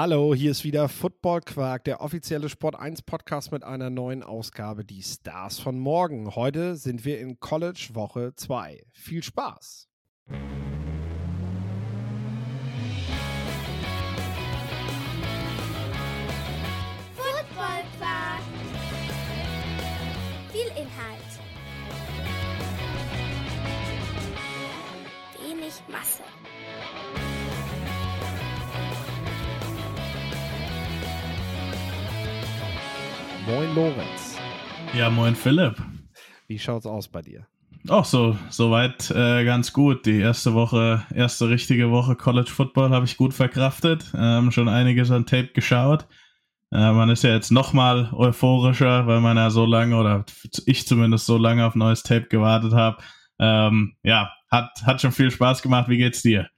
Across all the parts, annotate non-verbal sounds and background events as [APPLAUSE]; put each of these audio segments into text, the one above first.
Hallo, hier ist wieder Football Quark, der offizielle Sport 1 Podcast mit einer neuen Ausgabe, die Stars von morgen. Heute sind wir in College Woche 2. Viel Spaß! Football Quark. Viel Inhalt. Wenig Masse. Moin Lorenz. Ja, moin Philipp. Wie schaut's aus bei dir? Auch so, soweit äh, ganz gut. Die erste Woche, erste richtige Woche College Football habe ich gut verkraftet. Ähm, schon einiges an Tape geschaut. Äh, man ist ja jetzt nochmal euphorischer, weil man ja so lange, oder ich zumindest so lange auf neues Tape gewartet habe. Ähm, ja, hat, hat schon viel Spaß gemacht. Wie geht's dir?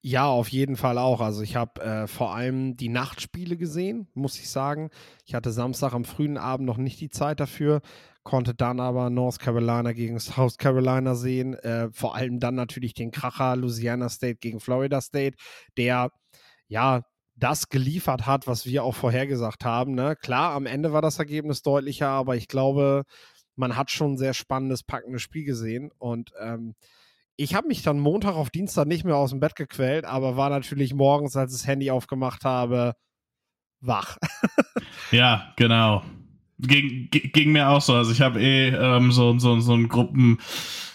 Ja, auf jeden Fall auch. Also ich habe äh, vor allem die Nachtspiele gesehen, muss ich sagen. Ich hatte Samstag am frühen Abend noch nicht die Zeit dafür, konnte dann aber North Carolina gegen South Carolina sehen. Äh, vor allem dann natürlich den Kracher Louisiana State gegen Florida State, der ja das geliefert hat, was wir auch vorhergesagt haben. Ne? Klar, am Ende war das Ergebnis deutlicher, aber ich glaube, man hat schon ein sehr spannendes, packendes Spiel gesehen und ähm, ich habe mich dann Montag auf Dienstag nicht mehr aus dem Bett gequält, aber war natürlich morgens, als ich das Handy aufgemacht habe, wach. [LAUGHS] ja, genau. Ging, ging mir auch so. Also ich habe eh ähm, so, so, so ein Gruppen,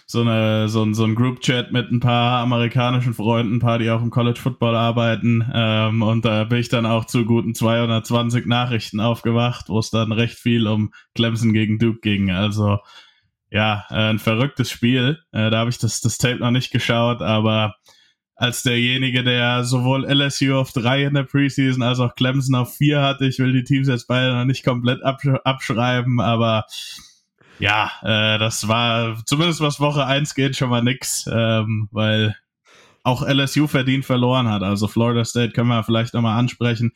so eine, so, so ein Group-Chat mit ein paar amerikanischen Freunden, ein paar, die auch im College Football arbeiten. Ähm, und da bin ich dann auch zu guten 220 Nachrichten aufgewacht, wo es dann recht viel um Clemson gegen Duke ging. Also ja, äh, ein verrücktes Spiel. Äh, da habe ich das, das Tape noch nicht geschaut, aber als derjenige, der sowohl LSU auf drei in der Preseason als auch Clemson auf vier hatte, ich will die Teams jetzt beide noch nicht komplett absch abschreiben, aber ja, äh, das war zumindest was Woche eins geht schon mal nix, ähm, weil auch LSU verdient verloren hat. Also Florida State können wir vielleicht nochmal ansprechen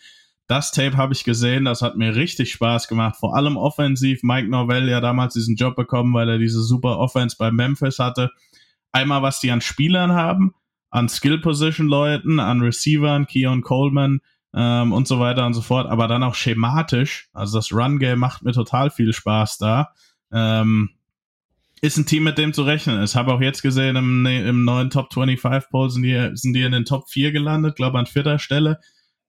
das Tape habe ich gesehen, das hat mir richtig Spaß gemacht. Vor allem offensiv. Mike Norvell ja damals diesen Job bekommen, weil er diese super Offense bei Memphis hatte. Einmal, was die an Spielern haben, an Skill-Position-Leuten, an Receivern, Keon Coleman ähm, und so weiter und so fort, aber dann auch schematisch. Also das Run-Game macht mir total viel Spaß da. Ähm, ist ein Team, mit dem zu rechnen ist. Habe auch jetzt gesehen, im, im neuen Top 25 Poll sind die, sind die in den Top 4 gelandet, glaube an vierter Stelle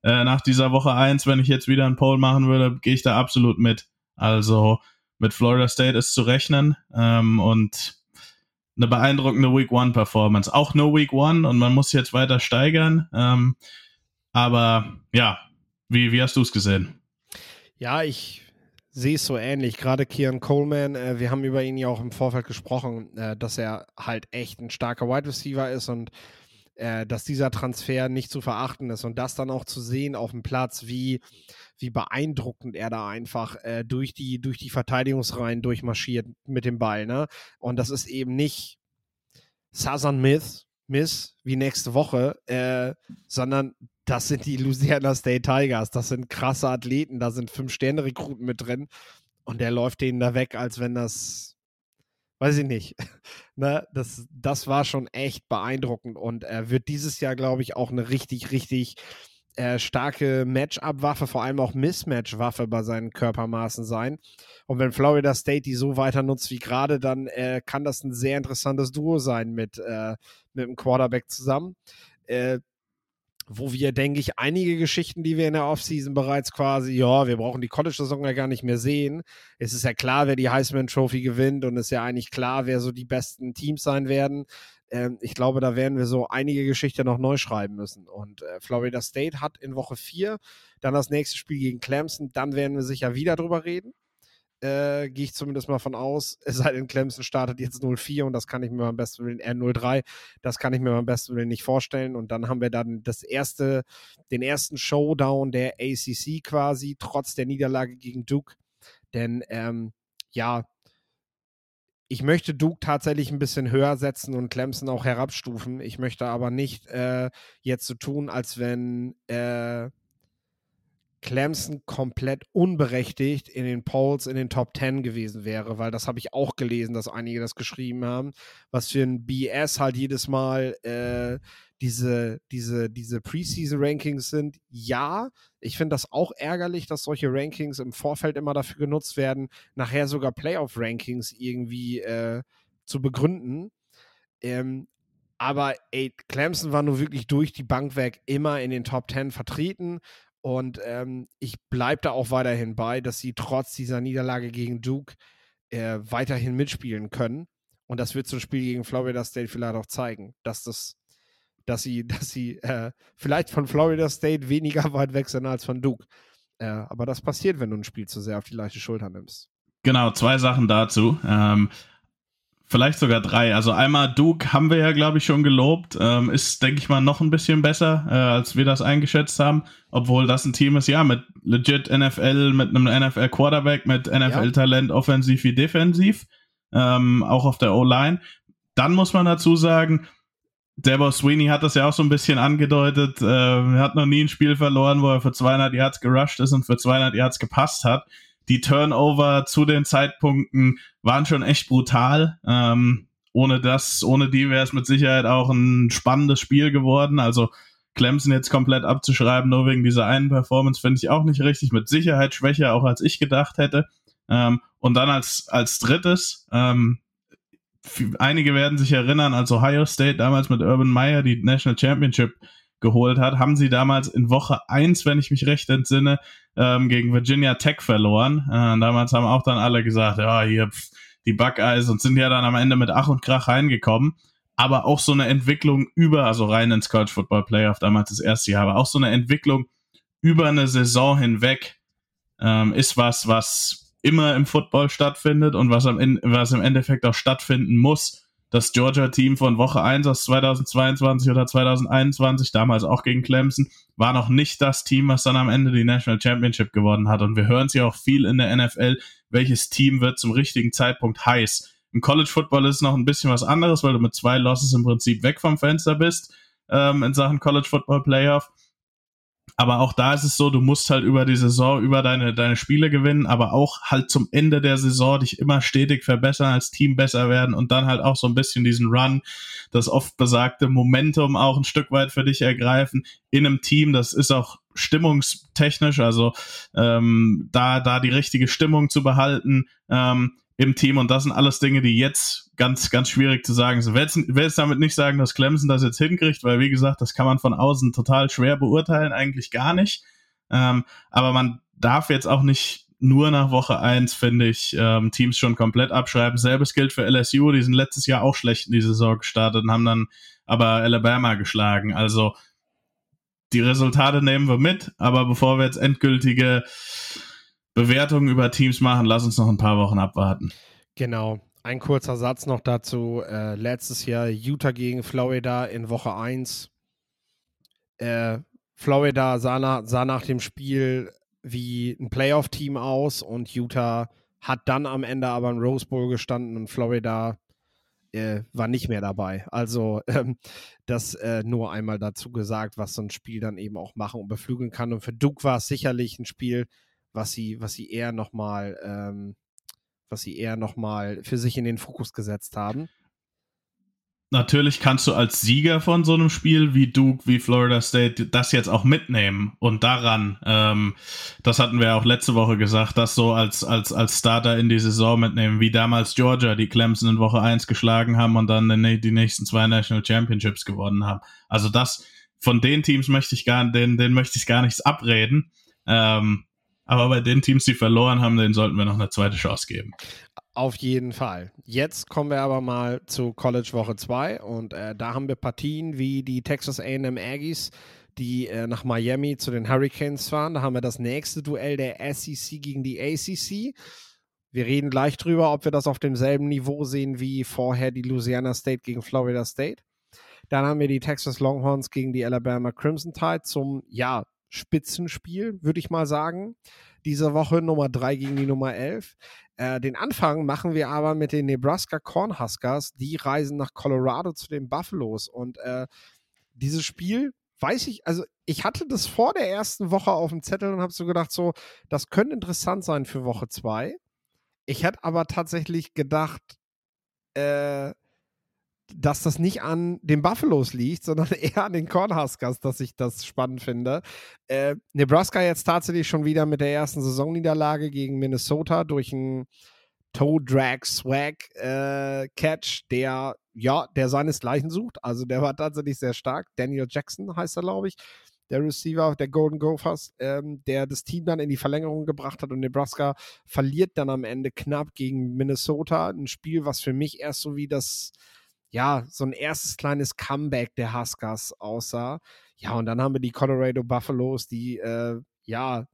äh, nach dieser Woche 1, wenn ich jetzt wieder einen Poll machen würde, gehe ich da absolut mit. Also mit Florida State ist zu rechnen ähm, und eine beeindruckende Week One Performance. Auch nur Week One und man muss jetzt weiter steigern. Ähm, aber ja, wie, wie hast du es gesehen? Ja, ich sehe es so ähnlich. Gerade Kieran Coleman, äh, wir haben über ihn ja auch im Vorfeld gesprochen, äh, dass er halt echt ein starker Wide Receiver ist und äh, dass dieser Transfer nicht zu verachten ist und das dann auch zu sehen auf dem Platz, wie, wie beeindruckend er da einfach äh, durch, die, durch die Verteidigungsreihen durchmarschiert mit dem Ball. Ne? Und das ist eben nicht Southern Myth, Miss wie nächste Woche, äh, sondern das sind die Louisiana State Tigers. Das sind krasse Athleten, da sind Fünf-Sterne-Rekruten mit drin. Und der läuft denen da weg, als wenn das weiß ich nicht. [LAUGHS] ne, das, das war schon echt beeindruckend und er wird dieses Jahr, glaube ich, auch eine richtig, richtig äh, starke Matchup-Waffe, vor allem auch Mismatch-Waffe bei seinen Körpermaßen sein. Und wenn Florida State die so weiter nutzt wie gerade, dann äh, kann das ein sehr interessantes Duo sein mit, äh, mit dem Quarterback zusammen. Wo wir, denke ich, einige Geschichten, die wir in der Offseason bereits quasi, ja, wir brauchen die College-Saison ja gar nicht mehr sehen. Es ist ja klar, wer die Heisman Trophy gewinnt und es ist ja eigentlich klar, wer so die besten Teams sein werden. Ähm, ich glaube, da werden wir so einige Geschichten noch neu schreiben müssen. Und äh, Florida State hat in Woche 4 dann das nächste Spiel gegen Clemson. Dann werden wir sicher wieder drüber reden äh, gehe ich zumindest mal von aus. [LAUGHS] Es sei denn, Clemson startet jetzt 0-4 und das kann ich mir beim besten Willen, äh, 0-3, das kann ich mir beim besten Willen nicht vorstellen. Und dann haben wir dann das erste, den ersten Showdown der ACC quasi, trotz der Niederlage gegen Duke. Denn, ähm, ja, ich möchte Duke tatsächlich ein bisschen höher setzen und Clemson auch herabstufen. Ich möchte aber nicht äh, jetzt so tun, als wenn äh, Clemson komplett unberechtigt in den Polls in den Top 10 gewesen wäre, weil das habe ich auch gelesen, dass einige das geschrieben haben, was für ein BS halt jedes Mal äh, diese, diese, diese Preseason-Rankings sind. Ja, ich finde das auch ärgerlich, dass solche Rankings im Vorfeld immer dafür genutzt werden, nachher sogar Playoff-Rankings irgendwie äh, zu begründen. Ähm, aber ey, Clemson war nur wirklich durch die Bank weg immer in den Top 10 vertreten. Und ähm, ich bleibe da auch weiterhin bei, dass sie trotz dieser Niederlage gegen Duke äh, weiterhin mitspielen können. Und das wird so ein Spiel gegen Florida State vielleicht auch zeigen, dass das, dass sie, [LAUGHS] dass sie äh, vielleicht von Florida State weniger [LAUGHS] weit weg sind als von Duke. Äh, aber das passiert, wenn du ein Spiel zu sehr auf die leichte Schulter nimmst. Genau, zwei Sachen dazu. Ähm, Vielleicht sogar drei. Also einmal Duke haben wir ja, glaube ich, schon gelobt. Ähm, ist, denke ich mal, noch ein bisschen besser, äh, als wir das eingeschätzt haben. Obwohl das ein Team ist, ja, mit legit NFL, mit einem NFL-Quarterback, mit NFL-Talent, offensiv wie defensiv. Ähm, auch auf der O-Line. Dann muss man dazu sagen, Debo Sweeney hat das ja auch so ein bisschen angedeutet. Äh, er hat noch nie ein Spiel verloren, wo er für 200 Yards gerusht ist und für 200 Yards gepasst hat die Turnover zu den Zeitpunkten waren schon echt brutal. Ähm, ohne das, ohne die wäre es mit Sicherheit auch ein spannendes Spiel geworden. Also Clemson jetzt komplett abzuschreiben, nur wegen dieser einen Performance, finde ich auch nicht richtig. Mit Sicherheit schwächer, auch als ich gedacht hätte. Ähm, und dann als, als drittes, ähm, einige werden sich erinnern, als Ohio State damals mit Urban Meyer die National Championship geholt hat, haben sie damals in Woche 1, wenn ich mich recht entsinne, ähm, gegen Virginia Tech verloren. Äh, damals haben auch dann alle gesagt, ja, hier pff, die Buckeyes und sind ja dann am Ende mit Ach und Krach reingekommen. Aber auch so eine Entwicklung über, also rein ins College Football Playoff, damals das erste Jahr, aber auch so eine Entwicklung über eine Saison hinweg ähm, ist was, was immer im Football stattfindet und was, am, was im Endeffekt auch stattfinden muss das Georgia-Team von Woche 1 aus 2022 oder 2021, damals auch gegen Clemson, war noch nicht das Team, was dann am Ende die National Championship gewonnen hat. Und wir hören es ja auch viel in der NFL, welches Team wird zum richtigen Zeitpunkt heiß. Im College Football ist es noch ein bisschen was anderes, weil du mit zwei Losses im Prinzip weg vom Fenster bist ähm, in Sachen College Football Playoff. Aber auch da ist es so, du musst halt über die Saison, über deine, deine Spiele gewinnen, aber auch halt zum Ende der Saison dich immer stetig verbessern, als Team besser werden und dann halt auch so ein bisschen diesen Run, das oft besagte Momentum auch ein Stück weit für dich ergreifen in einem Team. Das ist auch stimmungstechnisch, also ähm, da, da die richtige Stimmung zu behalten, ähm, im Team und das sind alles Dinge, die jetzt ganz, ganz schwierig zu sagen sind. Ich will jetzt damit nicht sagen, dass Clemson das jetzt hinkriegt, weil wie gesagt, das kann man von außen total schwer beurteilen, eigentlich gar nicht. Ähm, aber man darf jetzt auch nicht nur nach Woche eins finde ich, ähm, Teams schon komplett abschreiben. Selbes gilt für LSU, die sind letztes Jahr auch schlecht in die Saison gestartet und haben dann aber Alabama geschlagen. Also die Resultate nehmen wir mit, aber bevor wir jetzt endgültige Bewertungen über Teams machen, lass uns noch ein paar Wochen abwarten. Genau. Ein kurzer Satz noch dazu. Äh, letztes Jahr Utah gegen Florida in Woche 1. Äh, Florida sah nach, sah nach dem Spiel wie ein Playoff-Team aus und Utah hat dann am Ende aber im Rose Bowl gestanden und Florida äh, war nicht mehr dabei. Also ähm, das äh, nur einmal dazu gesagt, was so ein Spiel dann eben auch machen und beflügeln kann. Und für Duke war es sicherlich ein Spiel, was sie, was sie eher nochmal, ähm, was sie eher nochmal für sich in den Fokus gesetzt haben. Natürlich kannst du als Sieger von so einem Spiel wie Duke, wie Florida State das jetzt auch mitnehmen und daran, ähm, das hatten wir auch letzte Woche gesagt, das so als, als, als Starter in die Saison mitnehmen, wie damals Georgia, die Clemson in Woche 1 geschlagen haben und dann die nächsten zwei National Championships gewonnen haben. Also das, von den Teams möchte ich gar, den, den möchte ich gar nichts abreden. Ähm, aber bei den Teams, die verloren haben, denen sollten wir noch eine zweite Chance geben. Auf jeden Fall. Jetzt kommen wir aber mal zu College Woche 2 und äh, da haben wir Partien wie die Texas AM Aggies, die äh, nach Miami zu den Hurricanes fahren. Da haben wir das nächste Duell der SEC gegen die ACC. Wir reden gleich drüber, ob wir das auf demselben Niveau sehen wie vorher die Louisiana State gegen Florida State. Dann haben wir die Texas Longhorns gegen die Alabama Crimson Tide zum, ja, Spitzenspiel, würde ich mal sagen. Diese Woche Nummer 3 gegen die Nummer 11. Äh, den Anfang machen wir aber mit den Nebraska Cornhuskers. Die reisen nach Colorado zu den Buffaloes. Und äh, dieses Spiel weiß ich, also ich hatte das vor der ersten Woche auf dem Zettel und habe so gedacht, so, das könnte interessant sein für Woche zwei. Ich hätte aber tatsächlich gedacht, äh, dass das nicht an den Buffaloes liegt, sondern [LAUGHS] eher an den Cornhuskers, dass ich das spannend finde. Äh, Nebraska jetzt tatsächlich schon wieder mit der ersten Saisonniederlage gegen Minnesota durch einen Toe Drag Swag äh, der ja, der seinesgleichen sucht. Also der war tatsächlich sehr stark. Daniel Jackson heißt er, glaube ich. Der Receiver der Golden Gophers, ähm, der das Team dann in die Verlängerung gebracht hat und Nebraska verliert dann am Ende knapp gegen Minnesota. Ein Spiel, was für mich erst so wie das, ja, so ein erstes kleines Comeback der Huskers aussah. Ja, und dann haben wir die Colorado Buffaloes, die, äh, ja,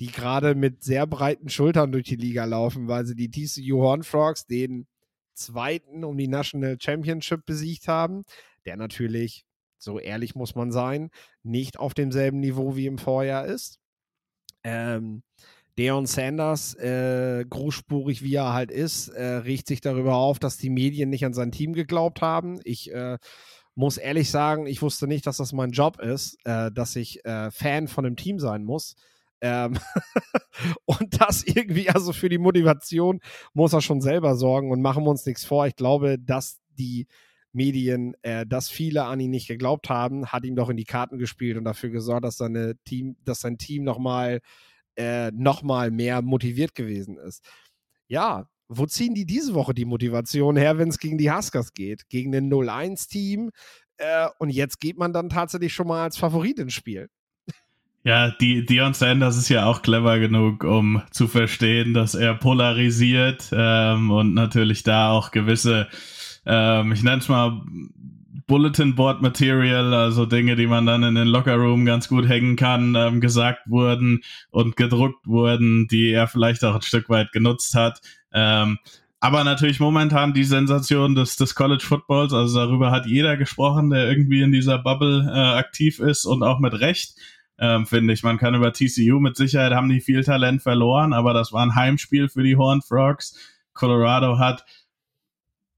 die gerade mit sehr breiten Schultern durch die Liga laufen, weil sie die TCU Horn Frogs, den zweiten um die National Championship besiegt haben, der natürlich, so ehrlich muss man sein, nicht auf demselben Niveau wie im Vorjahr ist. Ähm, Deon Sanders, äh, großspurig wie er halt ist, äh, riecht sich darüber auf, dass die Medien nicht an sein Team geglaubt haben. Ich äh, muss ehrlich sagen, ich wusste nicht, dass das mein Job ist, äh, dass ich äh, Fan von einem Team sein muss. Ähm [LAUGHS] und das irgendwie, also für die Motivation muss er schon selber sorgen und machen wir uns nichts vor. Ich glaube, dass die Medien, äh, dass viele an ihn nicht geglaubt haben, hat ihm doch in die Karten gespielt und dafür gesorgt, dass seine Team, dass sein Team nochmal äh, noch mehr motiviert gewesen ist. Ja, wo ziehen die diese Woche die Motivation her, wenn es gegen die Huskers geht? Gegen ein 0-1-Team. Äh, und jetzt geht man dann tatsächlich schon mal als Favorit ins Spiel. Ja, die, Dion Sanders ist ja auch clever genug, um zu verstehen, dass er polarisiert ähm, und natürlich da auch gewisse, ähm, ich nenne es mal Bulletin Board Material, also Dinge, die man dann in den Locker Room ganz gut hängen kann, ähm, gesagt wurden und gedruckt wurden, die er vielleicht auch ein Stück weit genutzt hat. Ähm, aber natürlich momentan die Sensation des, des College Footballs, also darüber hat jeder gesprochen, der irgendwie in dieser Bubble äh, aktiv ist und auch mit Recht ähm, finde ich. Man kann über TCU mit Sicherheit haben die viel Talent verloren, aber das war ein Heimspiel für die Horned Frogs. Colorado hat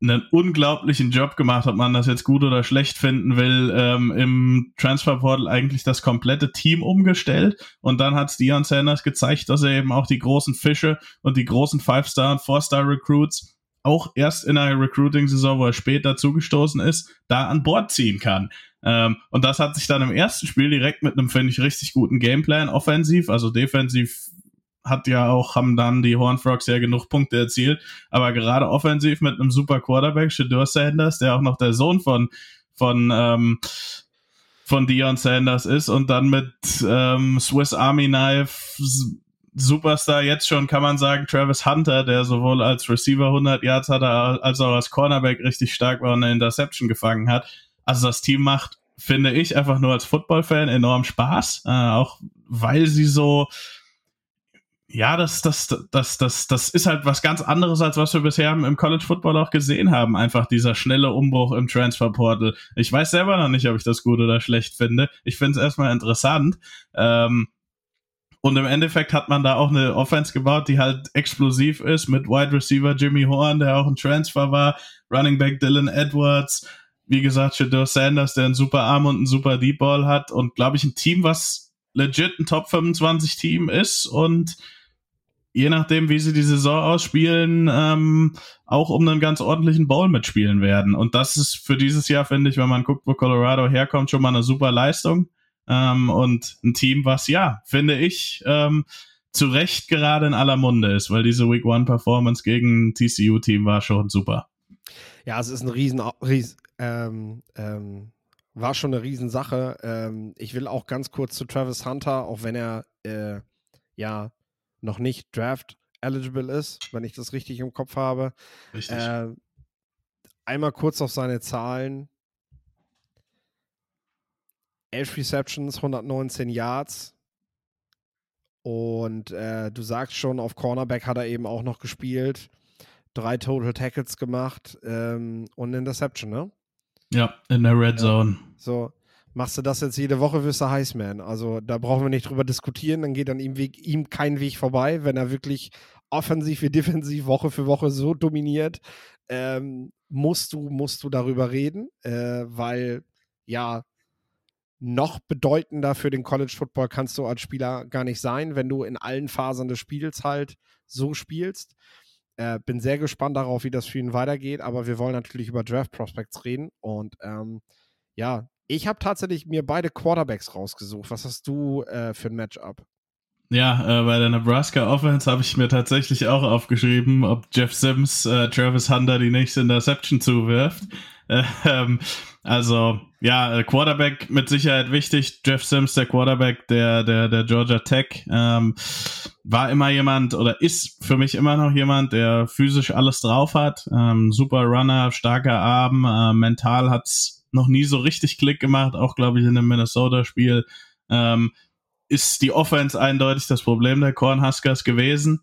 einen unglaublichen Job gemacht, ob man das jetzt gut oder schlecht finden will, ähm, im Transferportal eigentlich das komplette Team umgestellt und dann hat Dion Sanders gezeigt, dass er eben auch die großen Fische und die großen Five-Star und Four-Star-Recruits auch erst in einer Recruiting-Saison, wo er später zugestoßen ist, da an Bord ziehen kann. Ähm, und das hat sich dann im ersten Spiel direkt mit einem, finde ich, richtig guten Gameplan offensiv, also defensiv hat ja auch, haben dann die Horn Frogs ja genug Punkte erzielt, aber gerade offensiv mit einem super Quarterback, Shadur Sanders, der auch noch der Sohn von, von, ähm, von Dion Sanders ist und dann mit ähm, Swiss Army Knife Superstar jetzt schon, kann man sagen, Travis Hunter, der sowohl als Receiver 100 Yards hatte, als auch als Cornerback richtig stark war und eine Interception gefangen hat. Also das Team macht, finde ich, einfach nur als Football-Fan enorm Spaß, äh, auch weil sie so, ja, das, das, das, das, das ist halt was ganz anderes, als was wir bisher im College Football auch gesehen haben. Einfach dieser schnelle Umbruch im Transfer Portal. Ich weiß selber noch nicht, ob ich das gut oder schlecht finde. Ich finde es erstmal interessant. Ähm, und im Endeffekt hat man da auch eine Offense gebaut, die halt explosiv ist mit Wide Receiver Jimmy Horn, der auch ein Transfer war, Running Back Dylan Edwards, wie gesagt, Shadow Sanders, der einen super Arm und einen super Deep Ball hat und glaube ich ein Team, was legit ein Top 25 Team ist und je nachdem, wie sie die Saison ausspielen, ähm, auch um einen ganz ordentlichen Bowl mitspielen werden. Und das ist für dieses Jahr, finde ich, wenn man guckt, wo Colorado herkommt, schon mal eine super Leistung. Ähm, und ein Team, was ja, finde ich, ähm, zu Recht gerade in aller Munde ist, weil diese Week One Performance gegen TCU-Team war schon super. Ja, es ist ein riesen, riesen ähm, ähm, war schon eine Riesensache. Ähm, ich will auch ganz kurz zu Travis Hunter, auch wenn er äh, ja noch nicht Draft eligible ist, wenn ich das richtig im Kopf habe. Richtig. Äh, einmal kurz auf seine Zahlen. 11 Receptions, 119 Yards. Und äh, du sagst schon, auf Cornerback hat er eben auch noch gespielt. Drei Total Tackles gemacht ähm, und Interception, ne? Ja, in der Red Zone. So, machst du das jetzt jede Woche, wirst du Heißman. Also da brauchen wir nicht drüber diskutieren, dann geht an ihm, Weg, ihm kein Weg vorbei, wenn er wirklich offensiv wie [LAUGHS] defensiv Woche für Woche so dominiert, ähm, musst du, musst du darüber reden, äh, weil ja, noch bedeutender für den College Football kannst du als Spieler gar nicht sein, wenn du in allen Phasen des Spiels halt so spielst. Äh, bin sehr gespannt darauf, wie das für ihn weitergeht, aber wir wollen natürlich über Draft Prospects reden und ähm, ja, ich habe tatsächlich mir beide Quarterbacks rausgesucht. Was hast du äh, für ein Matchup? Ja, äh, bei der Nebraska Offense habe ich mir tatsächlich auch aufgeschrieben, ob Jeff Sims äh, Travis Hunter die nächste Interception zuwirft. [LAUGHS] Ähm, also, ja, äh, Quarterback mit Sicherheit wichtig. Jeff Sims, der Quarterback der, der, der Georgia Tech, ähm, war immer jemand oder ist für mich immer noch jemand, der physisch alles drauf hat. Ähm, super Runner, starker Arm, äh, mental hat's noch nie so richtig Klick gemacht, auch glaube ich in dem Minnesota-Spiel. Ähm, ist die Offense eindeutig das Problem der Cornhuskers gewesen.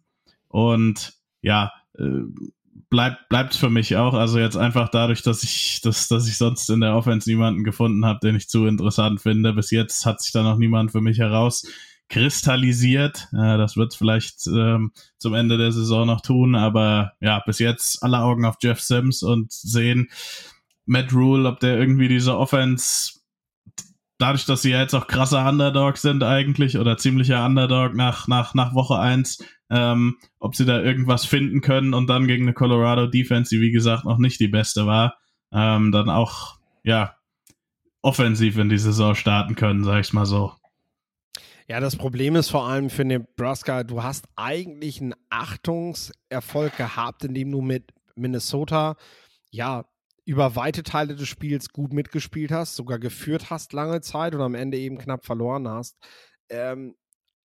Und ja, äh, bleibt bleibt für mich auch. Also jetzt einfach dadurch, dass ich, dass, dass ich sonst in der Offense niemanden gefunden habe, den ich zu interessant finde. Bis jetzt hat sich da noch niemand für mich herauskristallisiert. Äh, das wird vielleicht ähm, zum Ende der Saison noch tun, aber ja, bis jetzt alle Augen auf Jeff Sims und sehen Matt Rule, ob der irgendwie diese Offense dadurch, dass sie ja jetzt auch krasse Underdogs sind eigentlich oder ziemlicher Underdog nach, nach, nach Woche eins ähm, ob sie da irgendwas finden können und dann gegen eine Colorado Defense, die wie gesagt noch nicht die beste war, ähm, dann auch, ja, offensiv in die Saison starten können, sag ich mal so. Ja, das Problem ist vor allem für Nebraska, du hast eigentlich einen Achtungserfolg gehabt, indem du mit Minnesota, ja, über weite Teile des Spiels gut mitgespielt hast, sogar geführt hast lange Zeit und am Ende eben knapp verloren hast. Ähm,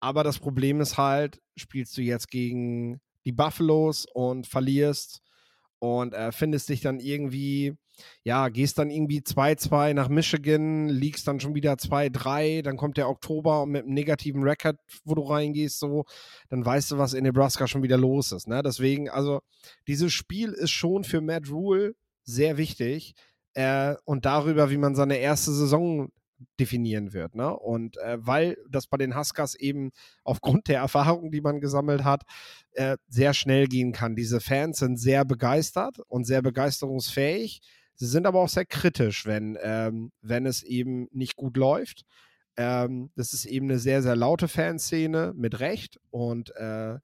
aber das Problem ist halt, spielst du jetzt gegen die Buffaloes und verlierst und äh, findest dich dann irgendwie, ja, gehst dann irgendwie 2-2 nach Michigan, liegst dann schon wieder 2-3, dann kommt der Oktober und mit einem negativen Rekord, wo du reingehst, so, dann weißt du, was in Nebraska schon wieder los ist. Ne? Deswegen, also, dieses Spiel ist schon für Matt Rule sehr wichtig. Äh, und darüber, wie man seine erste Saison definieren wird. Ne? Und äh, weil das bei den Huskers eben aufgrund der Erfahrung, die man gesammelt hat, äh, sehr schnell gehen kann. Diese Fans sind sehr begeistert und sehr begeisterungsfähig. Sie sind aber auch sehr kritisch, wenn, ähm, wenn es eben nicht gut läuft. Ähm, das ist eben eine sehr, sehr laute Fanszene mit Recht und äh,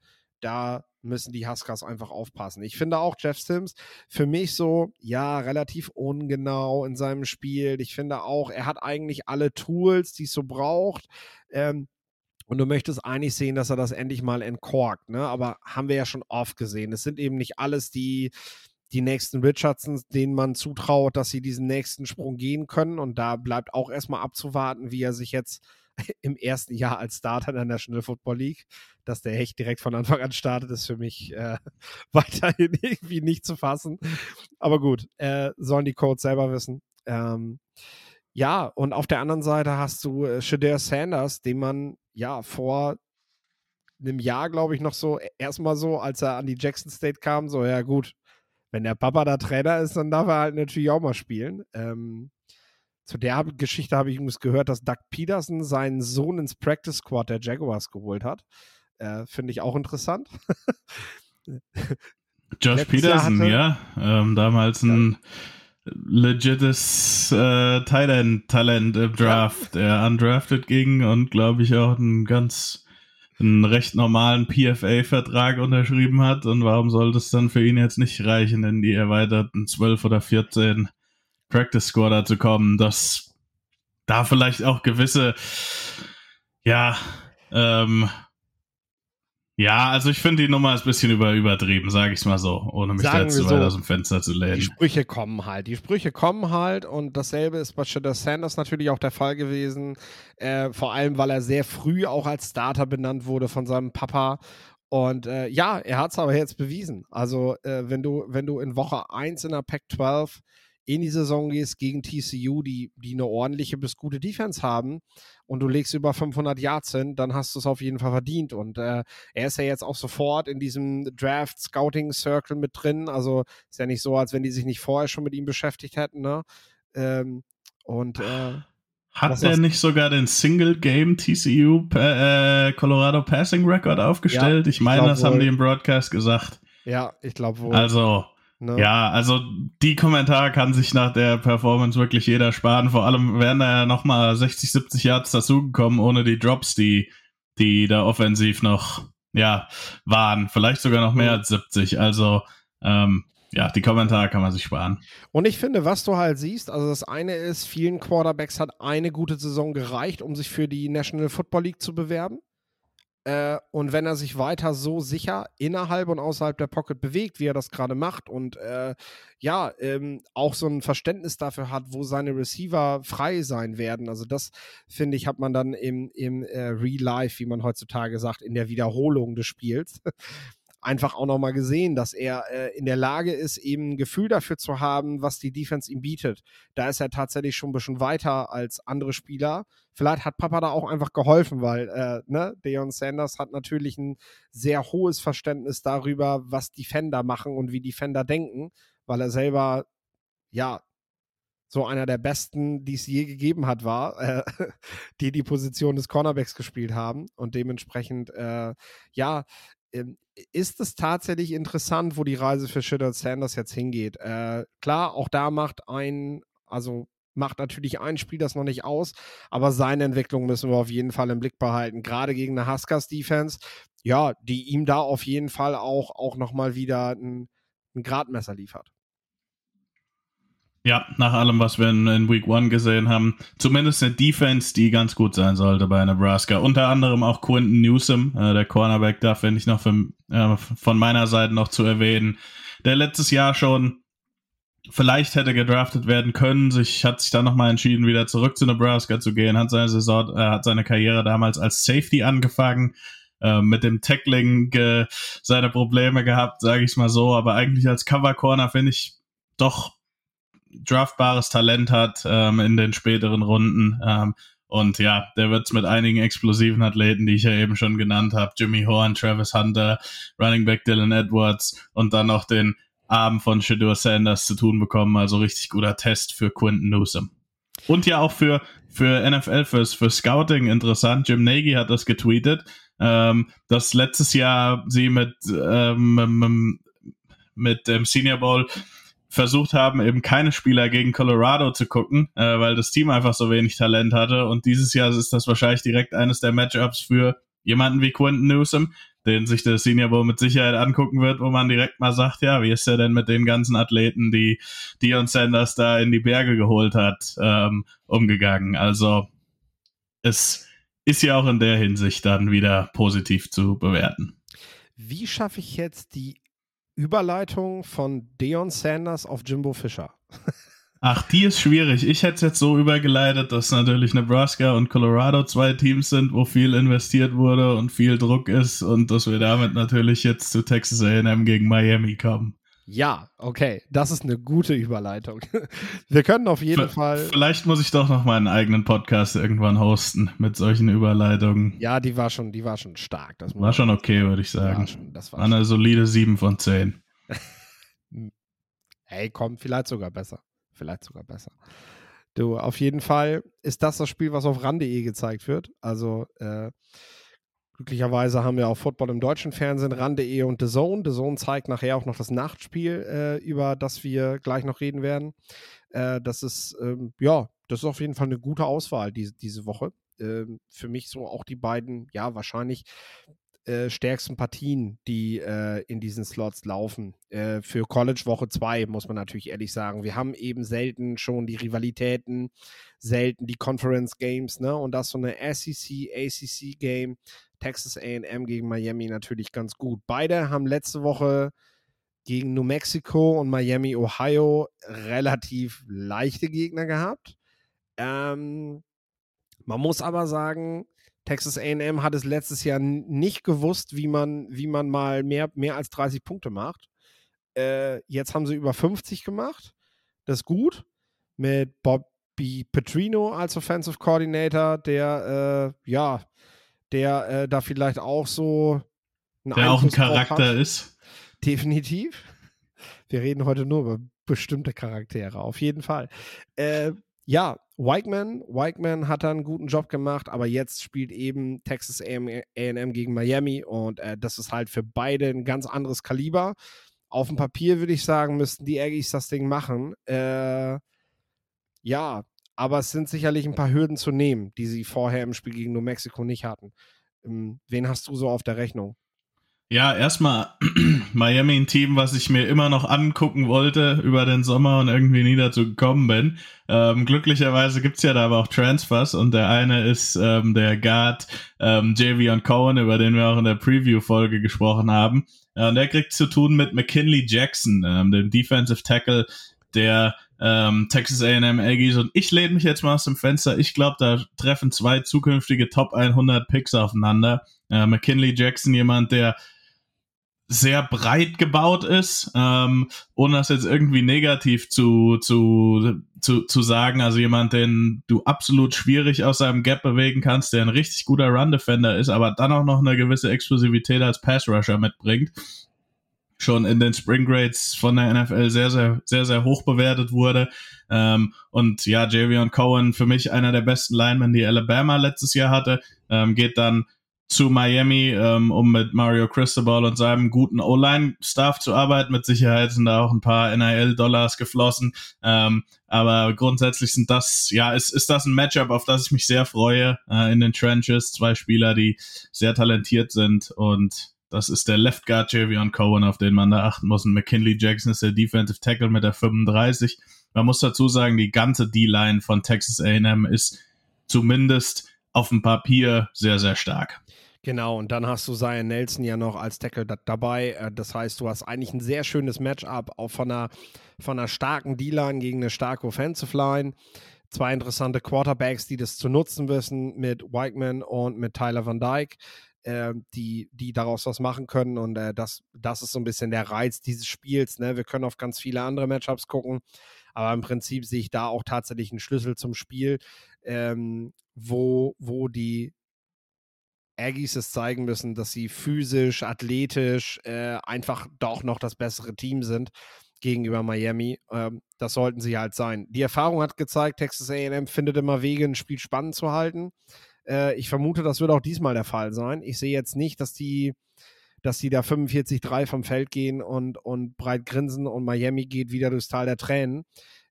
da müssen die Huskers einfach aufpassen. Ich finde auch Jeff Sims für mich so, ja, relativ ungenau in seinem Spiel. Ich finde auch, er hat eigentlich alle Tools, die es so braucht. Ähm, und du möchtest eigentlich sehen, dass er das endlich mal entkorkt, ne? Aber haben wir ja schon oft gesehen. Es sind eben nicht alles die, die nächsten Richardsons, denen man zutraut, dass sie diesen nächsten Sprung gehen können. Und da bleibt auch erstmal abzuwarten, wie er sich jetzt [LAUGHS] im ersten Jahr als Starter in der National Football League. Dass der Hecht direkt von Anfang an startet, ist für mich äh, [LAUGHS] weiterhin irgendwie nicht zu fassen. Aber gut, äh, sollen die Codes selber wissen. Ähm, ja, und auf der anderen Seite hast du äh, Shadir Sanders, den man ja vor einem Jahr, glaube ich, noch so, e, erstmal so, als er an die Jackson State kam, so, ja gut, wenn der Papa da Trainer ist, dann darf er halt natürlich auch mal spielen. Ähm, zu der Geschichte habe ich übrigens gehört, dass Doug Peterson seinen Sohn ins Practice Squad der Jaguars geholt hat. Äh, Finde ich auch interessant. [LAUGHS] Josh Peterson, hatte, ja. Ähm, damals ein ja. legites äh, Talent, Talent im Draft, ja. der undrafted ging und glaube ich auch einen ganz einen recht normalen PFA-Vertrag unterschrieben hat. Und warum sollte es dann für ihn jetzt nicht reichen, in die erweiterten 12 oder 14 Practice Squad zu kommen, dass da vielleicht auch gewisse, ja, ähm, ja, also ich finde die Nummer ist ein bisschen über, übertrieben, sage ich es mal so, ohne mich Sagen da jetzt zu weit aus dem Fenster zu lehnen. Die Sprüche kommen halt. Die Sprüche kommen halt und dasselbe ist bei Shadow Sanders natürlich auch der Fall gewesen. Äh, vor allem, weil er sehr früh auch als Starter benannt wurde von seinem Papa. Und äh, ja, er hat es aber jetzt bewiesen. Also, äh, wenn du, wenn du in Woche 1 in der Pac 12 in die Saison gehst gegen TCU, die, die eine ordentliche bis gute Defense haben und du legst über 500 Yards hin, dann hast du es auf jeden Fall verdient. Und äh, er ist ja jetzt auch sofort in diesem Draft-Scouting-Circle mit drin. Also ist ja nicht so, als wenn die sich nicht vorher schon mit ihm beschäftigt hätten. Ne? Ähm, und äh, hat er nicht sogar den Single Game TCU äh, Colorado Passing Record aufgestellt? Ja, ich meine, das wohl. haben die im Broadcast gesagt. Ja, ich glaube wohl. Also, Ne? Ja, also die Kommentare kann sich nach der Performance wirklich jeder sparen. Vor allem wären da ja nochmal 60, 70 Yards dazugekommen, ohne die Drops, die, die da offensiv noch, ja, waren. Vielleicht sogar noch mehr als 70. Also, ähm, ja, die Kommentare kann man sich sparen. Und ich finde, was du halt siehst, also das eine ist, vielen Quarterbacks hat eine gute Saison gereicht, um sich für die National Football League zu bewerben. Äh, und wenn er sich weiter so sicher innerhalb und außerhalb der Pocket bewegt, wie er das gerade macht und äh, ja, ähm, auch so ein Verständnis dafür hat, wo seine Receiver frei sein werden. Also das, finde ich, hat man dann im, im äh, Real Life, wie man heutzutage sagt, in der Wiederholung des Spiels einfach auch nochmal gesehen, dass er äh, in der Lage ist, eben ein Gefühl dafür zu haben, was die Defense ihm bietet. Da ist er tatsächlich schon ein bisschen weiter als andere Spieler. Vielleicht hat Papa da auch einfach geholfen, weil äh, ne, Deion Sanders hat natürlich ein sehr hohes Verständnis darüber, was Defender machen und wie Defender denken, weil er selber ja so einer der besten, die es je gegeben hat, war, äh, [LAUGHS] die die Position des Cornerbacks gespielt haben. Und dementsprechend, äh, ja, ist es tatsächlich interessant, wo die Reise für Schiller Sanders jetzt hingeht. Äh, klar, auch da macht ein, also macht natürlich ein Spiel das noch nicht aus, aber seine Entwicklung müssen wir auf jeden Fall im Blick behalten. Gerade gegen eine Huskers-Defense, ja, die ihm da auf jeden Fall auch, auch nochmal wieder ein, ein Gradmesser liefert. Ja, nach allem, was wir in, in Week One gesehen haben, zumindest eine Defense, die ganz gut sein sollte bei Nebraska. Unter anderem auch Quinton Newsom, äh, der Cornerback, da finde ich noch für, äh, von meiner Seite noch zu erwähnen, der letztes Jahr schon vielleicht hätte gedraftet werden können, sich hat sich dann nochmal entschieden, wieder zurück zu Nebraska zu gehen, hat seine Saison, äh, hat seine Karriere damals als Safety angefangen, äh, mit dem Tackling äh, seine Probleme gehabt, sage ich mal so, aber eigentlich als Cover Corner finde ich doch draftbares Talent hat ähm, in den späteren Runden. Ähm, und ja, der wird es mit einigen explosiven Athleten, die ich ja eben schon genannt habe, Jimmy Horn, Travis Hunter, Running Back Dylan Edwards und dann noch den Arm von Shadur Sanders zu tun bekommen. Also richtig guter Test für Quinton Newsom. Und ja auch für, für NFL, fürs, für Scouting interessant. Jim Nagy hat das getweetet, ähm, dass letztes Jahr sie mit, ähm, mit dem Senior Bowl versucht haben, eben keine Spieler gegen Colorado zu gucken, äh, weil das Team einfach so wenig Talent hatte. Und dieses Jahr ist das wahrscheinlich direkt eines der Matchups für jemanden wie Quentin Newsom, den sich der Senior Bowl mit Sicherheit angucken wird, wo man direkt mal sagt, ja, wie ist er denn mit den ganzen Athleten, die Dion Sanders da in die Berge geholt hat, ähm, umgegangen. Also es ist ja auch in der Hinsicht dann wieder positiv zu bewerten. Wie schaffe ich jetzt die Überleitung von Deon Sanders auf Jimbo Fischer. Ach, die ist schwierig. Ich hätte es jetzt so übergeleitet, dass natürlich Nebraska und Colorado zwei Teams sind, wo viel investiert wurde und viel Druck ist und dass wir damit natürlich jetzt zu Texas AM gegen Miami kommen. Ja, okay, das ist eine gute Überleitung. [LAUGHS] Wir können auf jeden v Fall. Vielleicht muss ich doch noch meinen eigenen Podcast irgendwann hosten mit solchen Überleitungen. Ja, die war schon, die war schon stark. Das war schon okay, würde ich sagen. War schon, das war Eine schon. solide 7 von 10. [LAUGHS] hey, komm, vielleicht sogar besser. Vielleicht sogar besser. Du, auf jeden Fall ist das das Spiel, was auf RAN.de gezeigt wird. Also, äh, Glücklicherweise haben wir auch Football im deutschen Fernsehen, RAN.de und The Zone. The Zone zeigt nachher auch noch das Nachtspiel, äh, über das wir gleich noch reden werden. Äh, das ist, ähm, ja, das ist auf jeden Fall eine gute Auswahl diese, diese Woche. Ähm, für mich so auch die beiden, ja, wahrscheinlich äh, stärksten Partien, die äh, in diesen Slots laufen. Äh, für College Woche 2 muss man natürlich ehrlich sagen. Wir haben eben selten schon die Rivalitäten, selten die Conference Games, ne? Und das so eine SEC, ACC Game Texas AM gegen Miami natürlich ganz gut. Beide haben letzte Woche gegen New Mexico und Miami, Ohio relativ leichte Gegner gehabt. Ähm, man muss aber sagen, Texas AM hat es letztes Jahr nicht gewusst, wie man, wie man mal mehr, mehr als 30 Punkte macht. Äh, jetzt haben sie über 50 gemacht. Das ist gut. Mit Bobby Petrino als Offensive Coordinator, der äh, ja der äh, da vielleicht auch so ein der auch ein Charakter ist. Definitiv. Wir reden heute nur über bestimmte Charaktere, auf jeden Fall. Äh, ja, Whiteman, Whiteman hat da einen guten Job gemacht, aber jetzt spielt eben Texas AM gegen Miami und äh, das ist halt für beide ein ganz anderes Kaliber. auf dem Papier würde ich sagen, müssten die Aggies das Ding machen. Äh, ja, aber es sind sicherlich ein paar Hürden zu nehmen, die sie vorher im Spiel gegen New Mexico nicht hatten. Ähm, wen hast du so auf der Rechnung? Ja, erstmal [CLEARS THROAT] Miami ein Team, was ich mir immer noch angucken wollte über den Sommer und irgendwie nie dazu gekommen bin. Ähm, glücklicherweise gibt's ja da aber auch Transfers und der eine ist ähm, der Guard ähm, Javion Cohen, über den wir auch in der Preview-Folge gesprochen haben. Ja, und der kriegt zu tun mit McKinley Jackson, ähm, dem Defensive Tackle der ähm, Texas A&M Aggies und ich lehne mich jetzt mal aus dem Fenster. Ich glaube, da treffen zwei zukünftige Top 100 Picks aufeinander. Äh, McKinley Jackson, jemand, der sehr breit gebaut ist, ähm, ohne das jetzt irgendwie negativ zu, zu, zu, zu sagen. Also jemand, den du absolut schwierig aus seinem Gap bewegen kannst, der ein richtig guter Run-Defender ist, aber dann auch noch eine gewisse Explosivität als Pass-Rusher mitbringt. Schon in den Spring Grades von der NFL sehr, sehr, sehr, sehr hoch bewertet wurde. Ähm, und ja, Javion Cohen für mich einer der besten Linemen, die Alabama letztes Jahr hatte, ähm, geht dann zu Miami, ähm, um mit Mario Cristobal und seinem guten O-Line-Staff zu arbeiten. Mit Sicherheit sind da auch ein paar NIL-Dollars geflossen. Ähm, aber grundsätzlich sind das, ja, ist, ist das ein Matchup, auf das ich mich sehr freue äh, in den Trenches. Zwei Spieler, die sehr talentiert sind und das ist der Left Guard Javion Cohen, auf den man da achten muss. Und McKinley Jackson ist der Defensive Tackle mit der 35. Man muss dazu sagen, die ganze D-Line von Texas A&M ist zumindest auf dem Papier sehr, sehr stark. Genau, und dann hast du Zion Nelson ja noch als Tackle dabei. Äh, das heißt, du hast eigentlich ein sehr schönes Matchup auch von einer, von einer starken D-Line gegen eine starke Offensive Line. Zwei interessante Quarterbacks, die das zu nutzen wissen, mit Whiteman und mit Tyler Van Dyke, äh, die, die daraus was machen können. Und äh, das, das ist so ein bisschen der Reiz dieses Spiels. Ne? Wir können auf ganz viele andere Matchups gucken, aber im Prinzip sehe ich da auch tatsächlich einen Schlüssel zum Spiel, ähm, wo, wo die Aggies es zeigen müssen, dass sie physisch, athletisch äh, einfach doch noch das bessere Team sind gegenüber Miami. Ähm, das sollten sie halt sein. Die Erfahrung hat gezeigt, Texas AM findet immer Wege, ein Spiel spannend zu halten. Äh, ich vermute, das wird auch diesmal der Fall sein. Ich sehe jetzt nicht, dass die, dass die da 45-3 vom Feld gehen und, und breit grinsen und Miami geht wieder durchs Tal der Tränen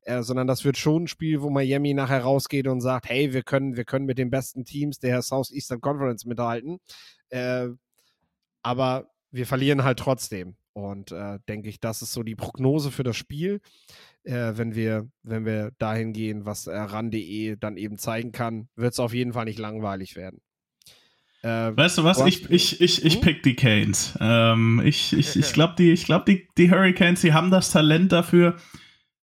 äh, sondern das wird schon ein Spiel, wo Miami nachher rausgeht und sagt, hey, wir können, wir können mit den besten Teams der Southeastern Conference mithalten. Äh, aber wir verlieren halt trotzdem. Und äh, denke ich, das ist so die Prognose für das Spiel, äh, wenn wir, wenn wir dahin gehen, was äh, ran.de dann eben zeigen kann, wird es auf jeden Fall nicht langweilig werden. Äh, weißt du was? Ich, ich, ich, ich hm? pick die Canes. Ähm, ich ich, ich [LAUGHS] glaube, die, ich glaub, die, die Hurricanes, die haben das Talent dafür,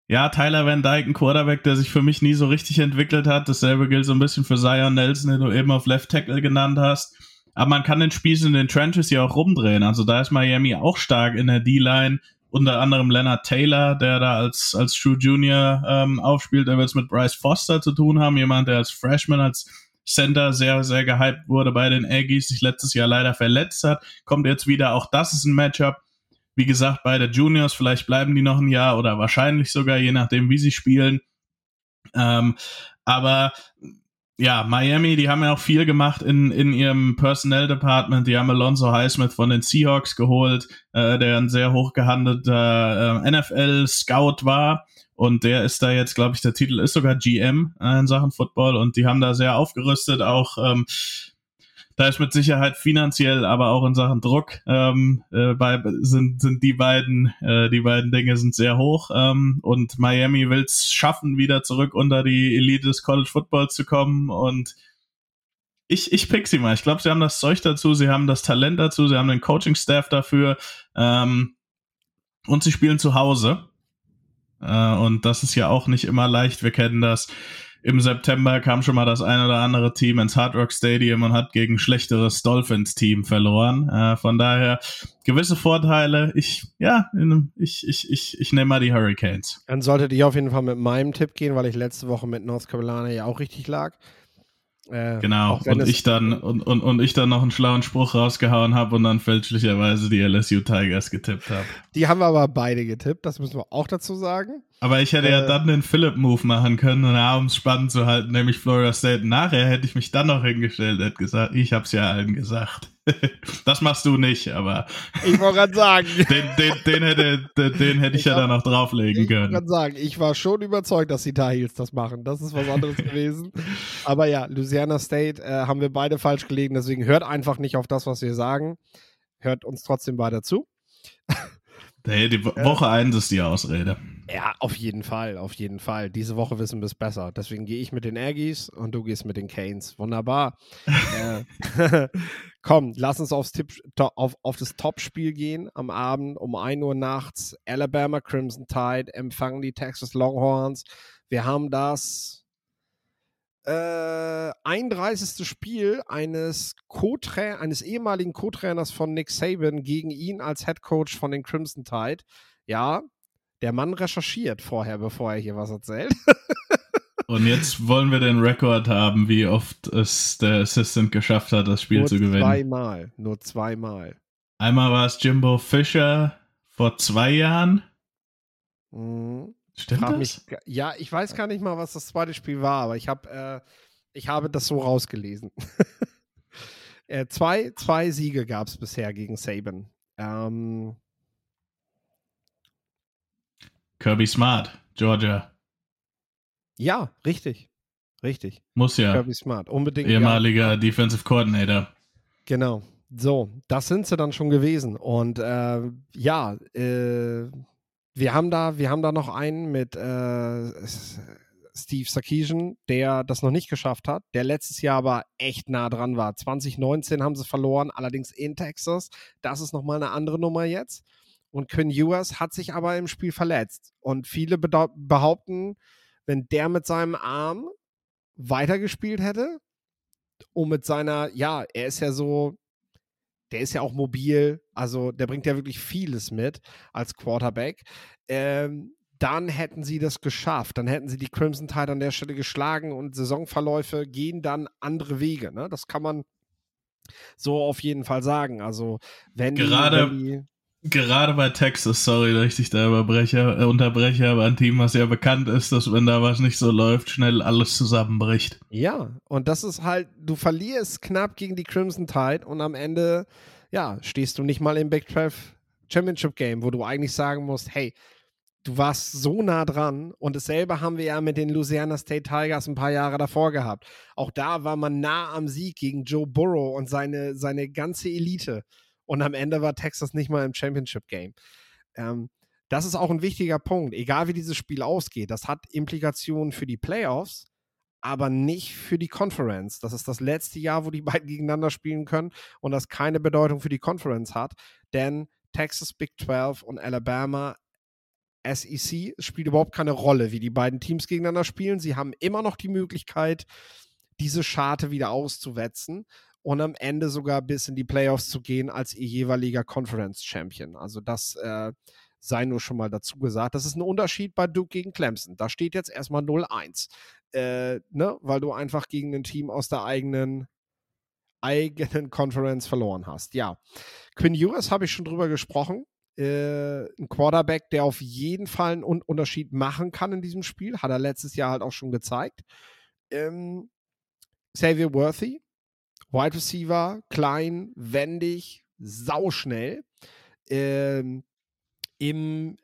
ja, Tyler Van Dyke, ein Quarterback, der sich für mich nie so richtig entwickelt hat. Dasselbe gilt so ein bisschen für Zion Nelson, den du eben auf Left Tackle genannt hast. Aber man kann den Spieß in den Trenches ja auch rumdrehen. Also da ist Miami auch stark in der D-Line. Unter anderem Leonard Taylor, der da als, als True Junior ähm, aufspielt. Der wird es mit Bryce Foster zu tun haben. Jemand, der als Freshman, als Center sehr, sehr gehypt wurde bei den Aggies, sich letztes Jahr leider verletzt hat. Kommt jetzt wieder. Auch das ist ein Matchup wie gesagt, beide Juniors, vielleicht bleiben die noch ein Jahr oder wahrscheinlich sogar, je nachdem, wie sie spielen. Ähm, aber ja, Miami, die haben ja auch viel gemacht in, in ihrem Personnel Department. Die haben Alonso Highsmith von den Seahawks geholt, äh, der ein sehr hochgehandelter äh, NFL-Scout war. Und der ist da jetzt, glaube ich, der Titel ist sogar GM äh, in Sachen Football. Und die haben da sehr aufgerüstet, auch ähm, da ist mit Sicherheit finanziell, aber auch in Sachen Druck ähm, äh, bei, sind sind die beiden äh, die beiden Dinge sind sehr hoch ähm, und Miami will es schaffen, wieder zurück unter die Elite des College Football zu kommen und ich, ich pick sie mal. Ich glaube, sie haben das Zeug dazu, sie haben das Talent dazu, sie haben den Coaching-Staff dafür ähm, und sie spielen zu Hause. Äh, und das ist ja auch nicht immer leicht. Wir kennen das im September kam schon mal das ein oder andere Team ins Hard Rock Stadium und hat gegen schlechteres Dolphins-Team verloren. Äh, von daher gewisse Vorteile. Ich, ja, ich, ich, ich, ich nehme mal die Hurricanes. Dann solltet ihr auf jeden Fall mit meinem Tipp gehen, weil ich letzte Woche mit North Carolina ja auch richtig lag. Äh, genau, und ich dann [LAUGHS] und, und, und ich dann noch einen schlauen Spruch rausgehauen habe und dann fälschlicherweise die LSU Tigers getippt habe. Die haben wir aber beide getippt, das müssen wir auch dazu sagen. Aber ich hätte äh, ja dann den Philip-Move machen können, um abends spannend zu halten, nämlich Florida State. Nachher hätte ich mich dann noch hingestellt, hätte gesagt, ich hab's ja allen gesagt. [LAUGHS] Das machst du nicht, aber Ich wollte gerade sagen. [LAUGHS] den, den, den hätte, den, den hätte ich, Ich ja dann noch drauflegen Ich wollte können. gerade sagen, ich war schon überzeugt, dass die Tar Heels das machen. Das ist was anderes [LAUGHS] gewesen. Aber ja, Louisiana State äh, haben wir beide falsch gelegen. Deswegen hört einfach nicht auf das, was wir sagen. Hört uns trotzdem weiter zu. Nee, die Wo- Woche 1 ist die Ausrede. Ja, auf jeden Fall, auf jeden Fall. Diese Woche wissen wir es besser. Deswegen gehe ich mit den Aggies und du gehst mit den Canes. Wunderbar. [LAUGHS] äh, [LAUGHS] komm, lass uns aufs Tipp, to, auf, auf das Topspiel gehen. Am Abend um 1 Uhr nachts. Alabama Crimson Tide empfangen die Texas Longhorns. Wir haben das äh, 31. Spiel eines Co eines ehemaligen Co-Trainers von Nick Saban gegen ihn als Head Coach von den Crimson Tide. Ja, der Mann recherchiert vorher, bevor er hier was erzählt. [LAUGHS] Und jetzt wollen wir den Rekord haben, wie oft es der Assistant geschafft hat, das Spiel nur zu gewinnen. zweimal. Nur zweimal. Einmal war es Jimbo Fischer vor zwei Jahren. Mhm. Stimmt Frag das? mich, ja, ich weiß gar nicht mal, was das zweite Spiel war, aber ich habe äh, ich habe das so rausgelesen. [LAUGHS] äh, zwei, zwei Siege gab es bisher gegen Saban. Ähm, Kirby Smart, Georgia. ja, richtig. Richtig. Muss ja. Kirby Smart. Unbedingt. ja. Ehemaliger Defensive Coordinator. Genau. So, das sind sie dann schon gewesen. Und äh, ja, äh, wir haben da, wir haben da noch einen mit äh, Steve Sarkisian, der das noch nicht geschafft hat, der letztes Jahr aber echt nah dran war. 2019 haben sie verloren, allerdings in Texas. Das ist nochmal eine andere Nummer jetzt. Und Quinn Ewers hat sich aber im Spiel verletzt. Und viele behaupten, wenn der mit seinem Arm weitergespielt hätte, und mit seiner, ja, er ist ja so, der ist ja auch mobil, also der bringt ja wirklich vieles mit als Quarterback. Ähm, dann hätten sie das geschafft. Dann hätten sie die Crimson Tide an der Stelle geschlagen und Saisonverläufe gehen dann andere Wege. Ne? Das kann man so auf jeden Fall sagen. Also, wenn die- Gerade- wenn die, Gerade bei Texas, sorry, dass ich dich da überbreche, äh, unterbreche, aber ein Team, was ja bekannt ist, dass wenn da was nicht so läuft, schnell alles zusammenbricht. Ja, und das ist halt, du verlierst knapp gegen die Crimson Tide und am Ende, ja, stehst du nicht mal im Big 12 Championship Game, wo du eigentlich sagen musst, hey, du warst so nah dran und dasselbe haben wir ja mit den Louisiana State Tigers ein paar Jahre davor gehabt. Auch da war man nah am Sieg gegen Joe Burrow und seine, seine ganze Elite. Und am Ende war Texas nicht mal im Championship Game. Ähm, das ist auch ein wichtiger Punkt. Egal wie dieses Spiel ausgeht, das hat Implikationen für die Playoffs aber nicht für die Conference. Das ist das letzte Jahr, wo die [LAUGHS] beiden gegeneinander spielen können und das keine Bedeutung für die Conference hat, denn Texas Big 12 und Alabama SEC spielt überhaupt keine Rolle, wie die beiden Teams gegeneinander spielen. Sie haben immer noch die Möglichkeit, diese Scharte wieder auszuwetzen und am Ende sogar bis in die Playoffs zu gehen als ihr jeweiliger Conference Champion. Also das äh, sei nur schon mal dazu gesagt. Das ist ein Unterschied bei Duke gegen Clemson. Da steht jetzt erstmal 0-1 äh, ne, weil du einfach gegen ein Team aus der eigenen eigenen Conference verloren hast. Ja, Quinn Ewers habe ich schon drüber gesprochen. Äh, ein Quarterback, der auf jeden Fall einen Un Unterschied machen kann in diesem Spiel, hat er letztes Jahr halt auch schon gezeigt. Ähm, Xavier Worthy, Wide Receiver, klein, wendig, sauschnell. Ähm, Im,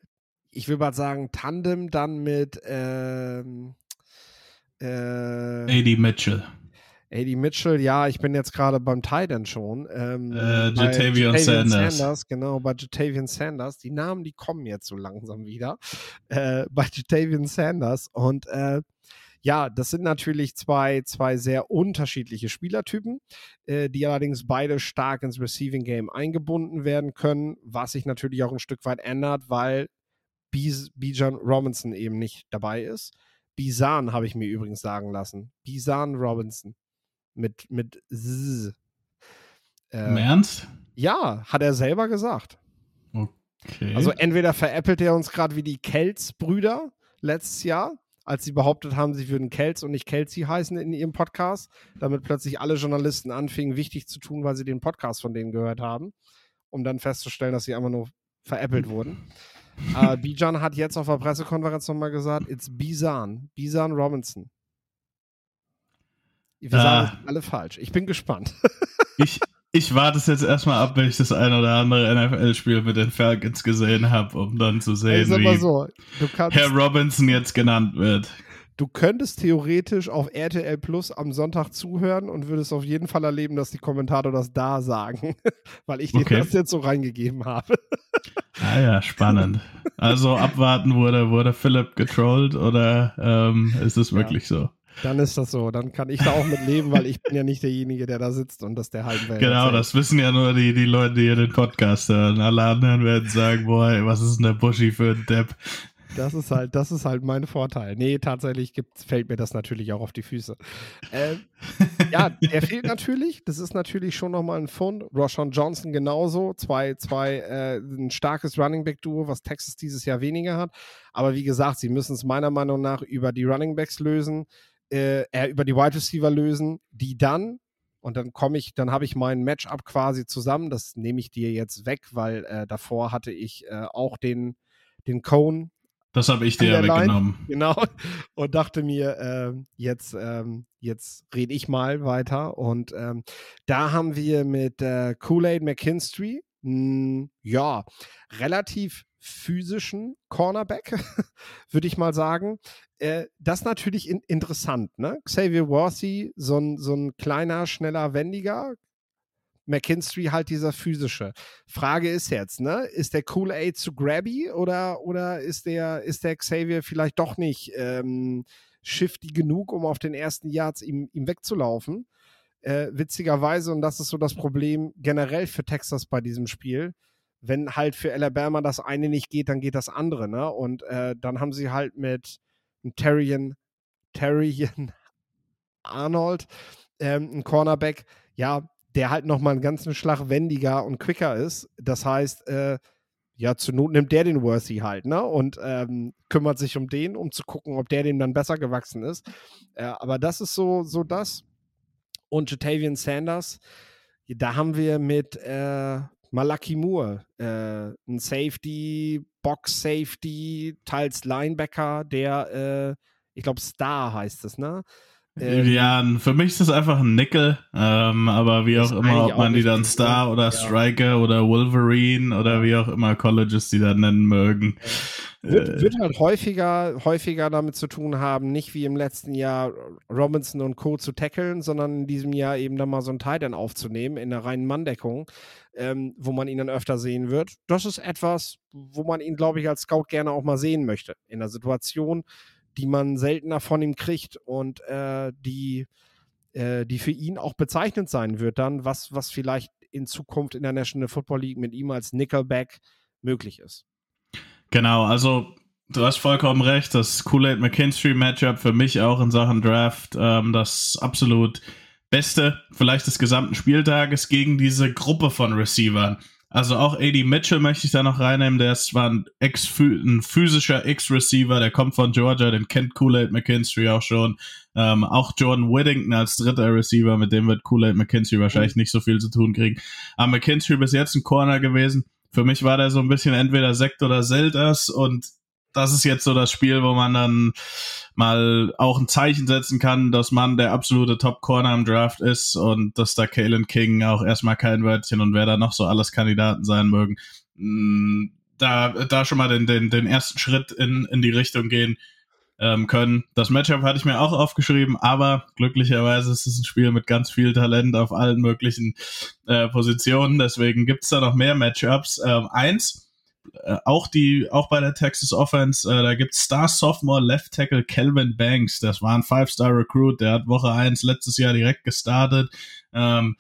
ich will mal sagen, Tandem dann mit ähm, äh, AD Mitchell. AD Mitchell, ja, ich bin jetzt gerade beim Titan schon. Ähm, Äh, bei Jatavion Sanders. Genau, bei Jatavian Sanders. Die Namen, die kommen jetzt so langsam wieder. Äh, bei Jatavian Sanders. Und äh, ja, das sind natürlich zwei, zwei sehr unterschiedliche Spielertypen, äh, die allerdings beide stark ins Receiving Game eingebunden werden können, was sich natürlich auch ein Stück weit ändert, weil Bijan Robinson eben nicht dabei ist. Bisan habe ich mir übrigens sagen lassen. Bisan Robinson. Mit, mit Z. Im Äh, Ernst? ja, hat er selber gesagt. Okay. Also entweder veräppelt er uns gerade wie die Kelz-Brüder letztes Jahr, als sie behauptet haben, sie würden Kelz und nicht Kelzi heißen in ihrem Podcast, damit plötzlich alle Journalisten anfingen, wichtig zu tun, weil sie den Podcast von denen gehört haben, um dann festzustellen, dass sie einfach nur veräppelt wurden. äh, [LAUGHS] Bijan hat jetzt auf der Pressekonferenz nochmal gesagt, it's Bisan, Bisan Robinson. Wir Ah. sagen alle falsch. Ich bin gespannt. ich, ich warte es jetzt erstmal ab, wenn ich das ein oder andere NFL-Spiel mit den Falcons gesehen habe, um dann zu sehen, wie so, kannst, Herr Robinson jetzt genannt wird. du könntest theoretisch auf RTL Plus am Sonntag zuhören und würdest auf jeden Fall erleben, dass die Kommentator das da sagen, [LAUGHS] weil ich dir Okay. das jetzt so reingegeben habe. Ah ja, spannend. [LAUGHS] Also abwarten, wurde, wurde Philipp getrollt oder ähm, ist es Ja. wirklich so? Dann ist das so, dann kann ich da auch mit leben, weil ich bin ja nicht derjenige, der da sitzt und das der halben Welt Genau, erzählt. das wissen ja nur die, die Leute, die hier den Podcast hören. Alle anderen werden sagen, boah, ey, was ist denn der Buschi für ein Depp? Das ist halt, das ist halt mein Vorteil. Nee, tatsächlich fällt mir das natürlich auch auf die Füße. Ähm, ja, der fehlt natürlich. Das ist natürlich schon nochmal ein Fund. Roshan Johnson genauso. Zwei, zwei, äh, ein starkes Running Back Duo, was Texas dieses Jahr weniger hat. Aber wie gesagt, sie müssen es meiner Meinung nach über die Running Backs lösen, äh, äh, über die Wide Receiver lösen, die dann und dann komme ich, dann habe ich mein Matchup quasi zusammen. Das nehme ich dir jetzt weg, weil äh, davor hatte ich äh, auch den, den Cone Das habe ich dir Line? weggenommen. [LAUGHS] Genau. Und dachte mir, ähm, jetzt, ähm, jetzt rede ich mal weiter. Und ähm, da haben wir mit äh, Kool-Aid McKinstry, mh, ja, relativ physischen Cornerback, [LAUGHS] würde ich mal sagen. Äh, das ist natürlich in interessant, ne? Xavier Worthy, so ein, so ein kleiner, schneller, wendiger. McKinstry halt dieser physische. Frage ist jetzt, ne? Ist der Kool-Aid zu grabby oder, oder ist, der, ist der Xavier vielleicht doch nicht ähm, shifty genug, um auf den ersten Yards ihm, ihm wegzulaufen? Äh, witzigerweise, und das ist so das Problem generell für Texas bei diesem Spiel, wenn halt für Alabama das eine nicht geht, dann geht das andere, ne? Und äh, dann haben sie halt mit einem Terrian, Terrian [LAUGHS] Arnold, ähm, ein Cornerback, ja, der halt nochmal einen ganzen Schlag wendiger und quicker ist. Das heißt, äh, ja, zur Not nimmt der den Worthy halt, ne? Und ähm, kümmert sich um den, um zu gucken, ob der dem dann besser gewachsen ist. Äh, aber das ist so, so das. Und Jatavian Sanders, da haben wir mit äh, Malaki Moore, äh, ein Safety, Box Safety, teils Linebacker, der, äh, ich glaube, Star heißt es, ne? Ähm, ja, für mich ist das einfach ein Nickel, ähm, aber wie auch immer, ob man die dann Star ne? oder Ja. Striker oder Wolverine oder wie auch immer Colleges die dann nennen mögen. Wird, Äh, wird halt häufiger, häufiger damit zu tun haben, nicht wie im letzten Jahr Robinson und Co. zu tackeln, sondern in diesem Jahr eben dann mal so ein Titan aufzunehmen in der reinen Manndeckung, ähm, wo man ihn dann öfter sehen wird. Das ist etwas, wo man ihn, glaube ich, als Scout gerne auch mal sehen möchte. In einer Situation, die man seltener von ihm kriegt und äh, die, äh, die für ihn auch bezeichnend sein wird, dann, was, was vielleicht in Zukunft in der National Football League mit ihm als Nickelback möglich ist. Genau, also du hast vollkommen recht, das Kool-Aid McKinstry Matchup für mich auch in Sachen Draft ähm, das absolut beste, vielleicht des gesamten Spieltages gegen diese Gruppe von Receivern. Also auch AD Mitchell möchte ich da noch reinnehmen, der ist zwar ein, Ex ein physischer Ex-Receiver, der kommt von Georgia, den kennt Kool-Aid McKinstry auch schon. Ähm, auch Jordan Whittington als dritter Receiver, mit dem wird Kool-Aid McKinstry wahrscheinlich nicht so viel zu tun kriegen. Aber McKinstry bis jetzt ein Corner gewesen. Für mich war der so ein bisschen entweder Sekt oder Zeldas und das ist jetzt so das Spiel, wo man dann mal auch ein Zeichen setzen kann, dass man der absolute Top-Corner im Draft ist und dass da Kalen King auch erstmal kein Wörtchen und wer da noch so alles Kandidaten sein mögen, mh, da, da schon mal den, den, den ersten Schritt in, in die Richtung gehen ähm, können. Das Matchup hatte ich mir auch aufgeschrieben, aber glücklicherweise ist es ein Spiel mit ganz viel Talent auf allen möglichen äh, Positionen, deswegen gibt's da noch mehr Matchups. Ähm, eins, äh, auch die, auch bei der Texas Offense, äh, da gibt's Star Sophomore Left Tackle Calvin Banks. Das war ein Five-Star Recruit, der hat Woche eins letztes Jahr direkt gestartet. Ähm,